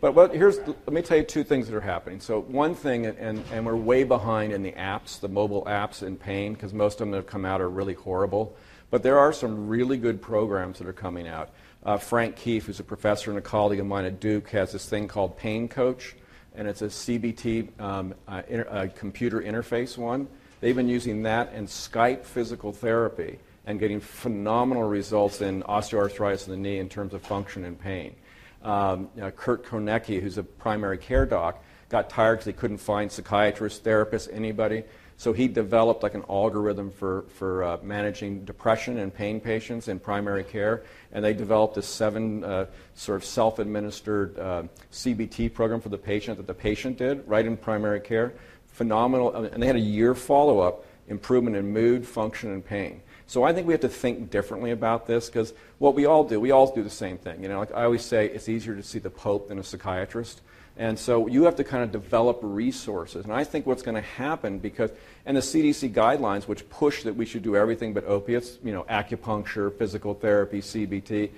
But what, here's, let me tell you two things that are happening. So one thing, and, and we're way behind in the apps, the mobile apps in pain, because most of them that have come out are really horrible. But there are some really good programs that are coming out. Uh, Frank Keefe, who's a professor and a colleague of mine at Duke, has this thing called Pain Coach, and it's a CBT um, uh, inter, uh, computer interface one. They've been using that and Skype physical therapy and getting phenomenal results in osteoarthritis in the knee in terms of function and pain. Um, Kurt Kroenke, who's a primary care doc, got tired because he couldn't find psychiatrists, therapists, anybody. So he developed like an algorithm for, for uh, managing depression and pain patients in primary care. And they developed a seven uh, sort of self administered uh, CBT program for the patient that the patient did right in primary care. Phenomenal. And they had a year follow up improvement in mood, function, and pain. So I think we have to think differently about this because what we all do, we all do the same thing. You know, like I always say, it's easier to see the Pope than a psychiatrist. And so you have to kind of develop resources. And I think what's going to happen because, and the CDC guidelines, which push that we should do everything but opiates, you know, acupuncture, physical therapy, CBT,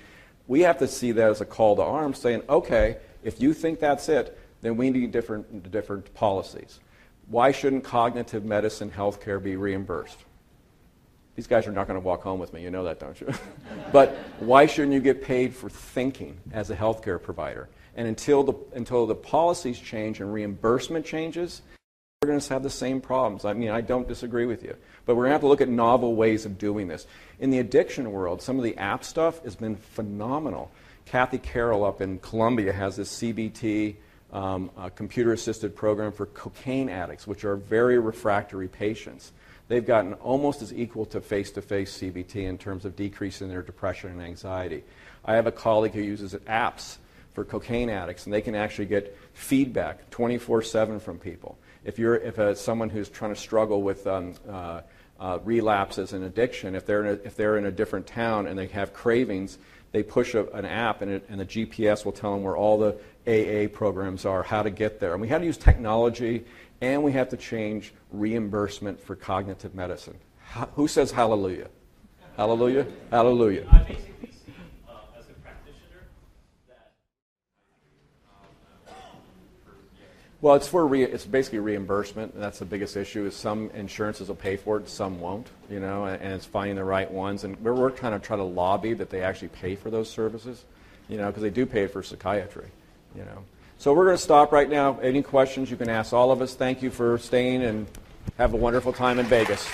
we have to see that as a call to arms saying, okay, if you think that's it, then we need different, different policies. Why shouldn't cognitive medicine healthcare be reimbursed? These guys are not going to walk home with me, you know that, don't you? but why shouldn't you get paid for thinking as a healthcare provider? And until the, until the policies change and reimbursement changes, we're going to have the same problems. I mean, I don't disagree with you. But we're going to have to look at novel ways of doing this. In the addiction world, some of the app stuff has been phenomenal. Kathy Carroll up in Columbia has this CBT um, computer assisted program for cocaine addicts, which are very refractory patients. They've gotten almost as equal to face to face CBT in terms of decreasing their depression and anxiety. I have a colleague who uses apps for cocaine addicts, and they can actually get feedback 24/7 from people. If you're if a, someone who's trying to struggle with um, uh, uh, relapses and addiction, if they're in a, if they're in a different town and they have cravings, they push a, an app and, it, and the GPS will tell them where all the AA programs are, how to get there. And we have to use technology, and we have to change reimbursement for cognitive medicine. who says hallelujah? Hallelujah? Hallelujah. Well, it's for re- it's basically reimbursement, and that's the biggest issue. Is some insurances will pay for it, some won't. You know, and, and it's finding the right ones. And we're, we're trying to try to lobby that they actually pay for those services. You know, because they do pay for psychiatry. You know, so we're going to stop right now. Any questions you can ask all of us. Thank you for staying, and have a wonderful time in Vegas.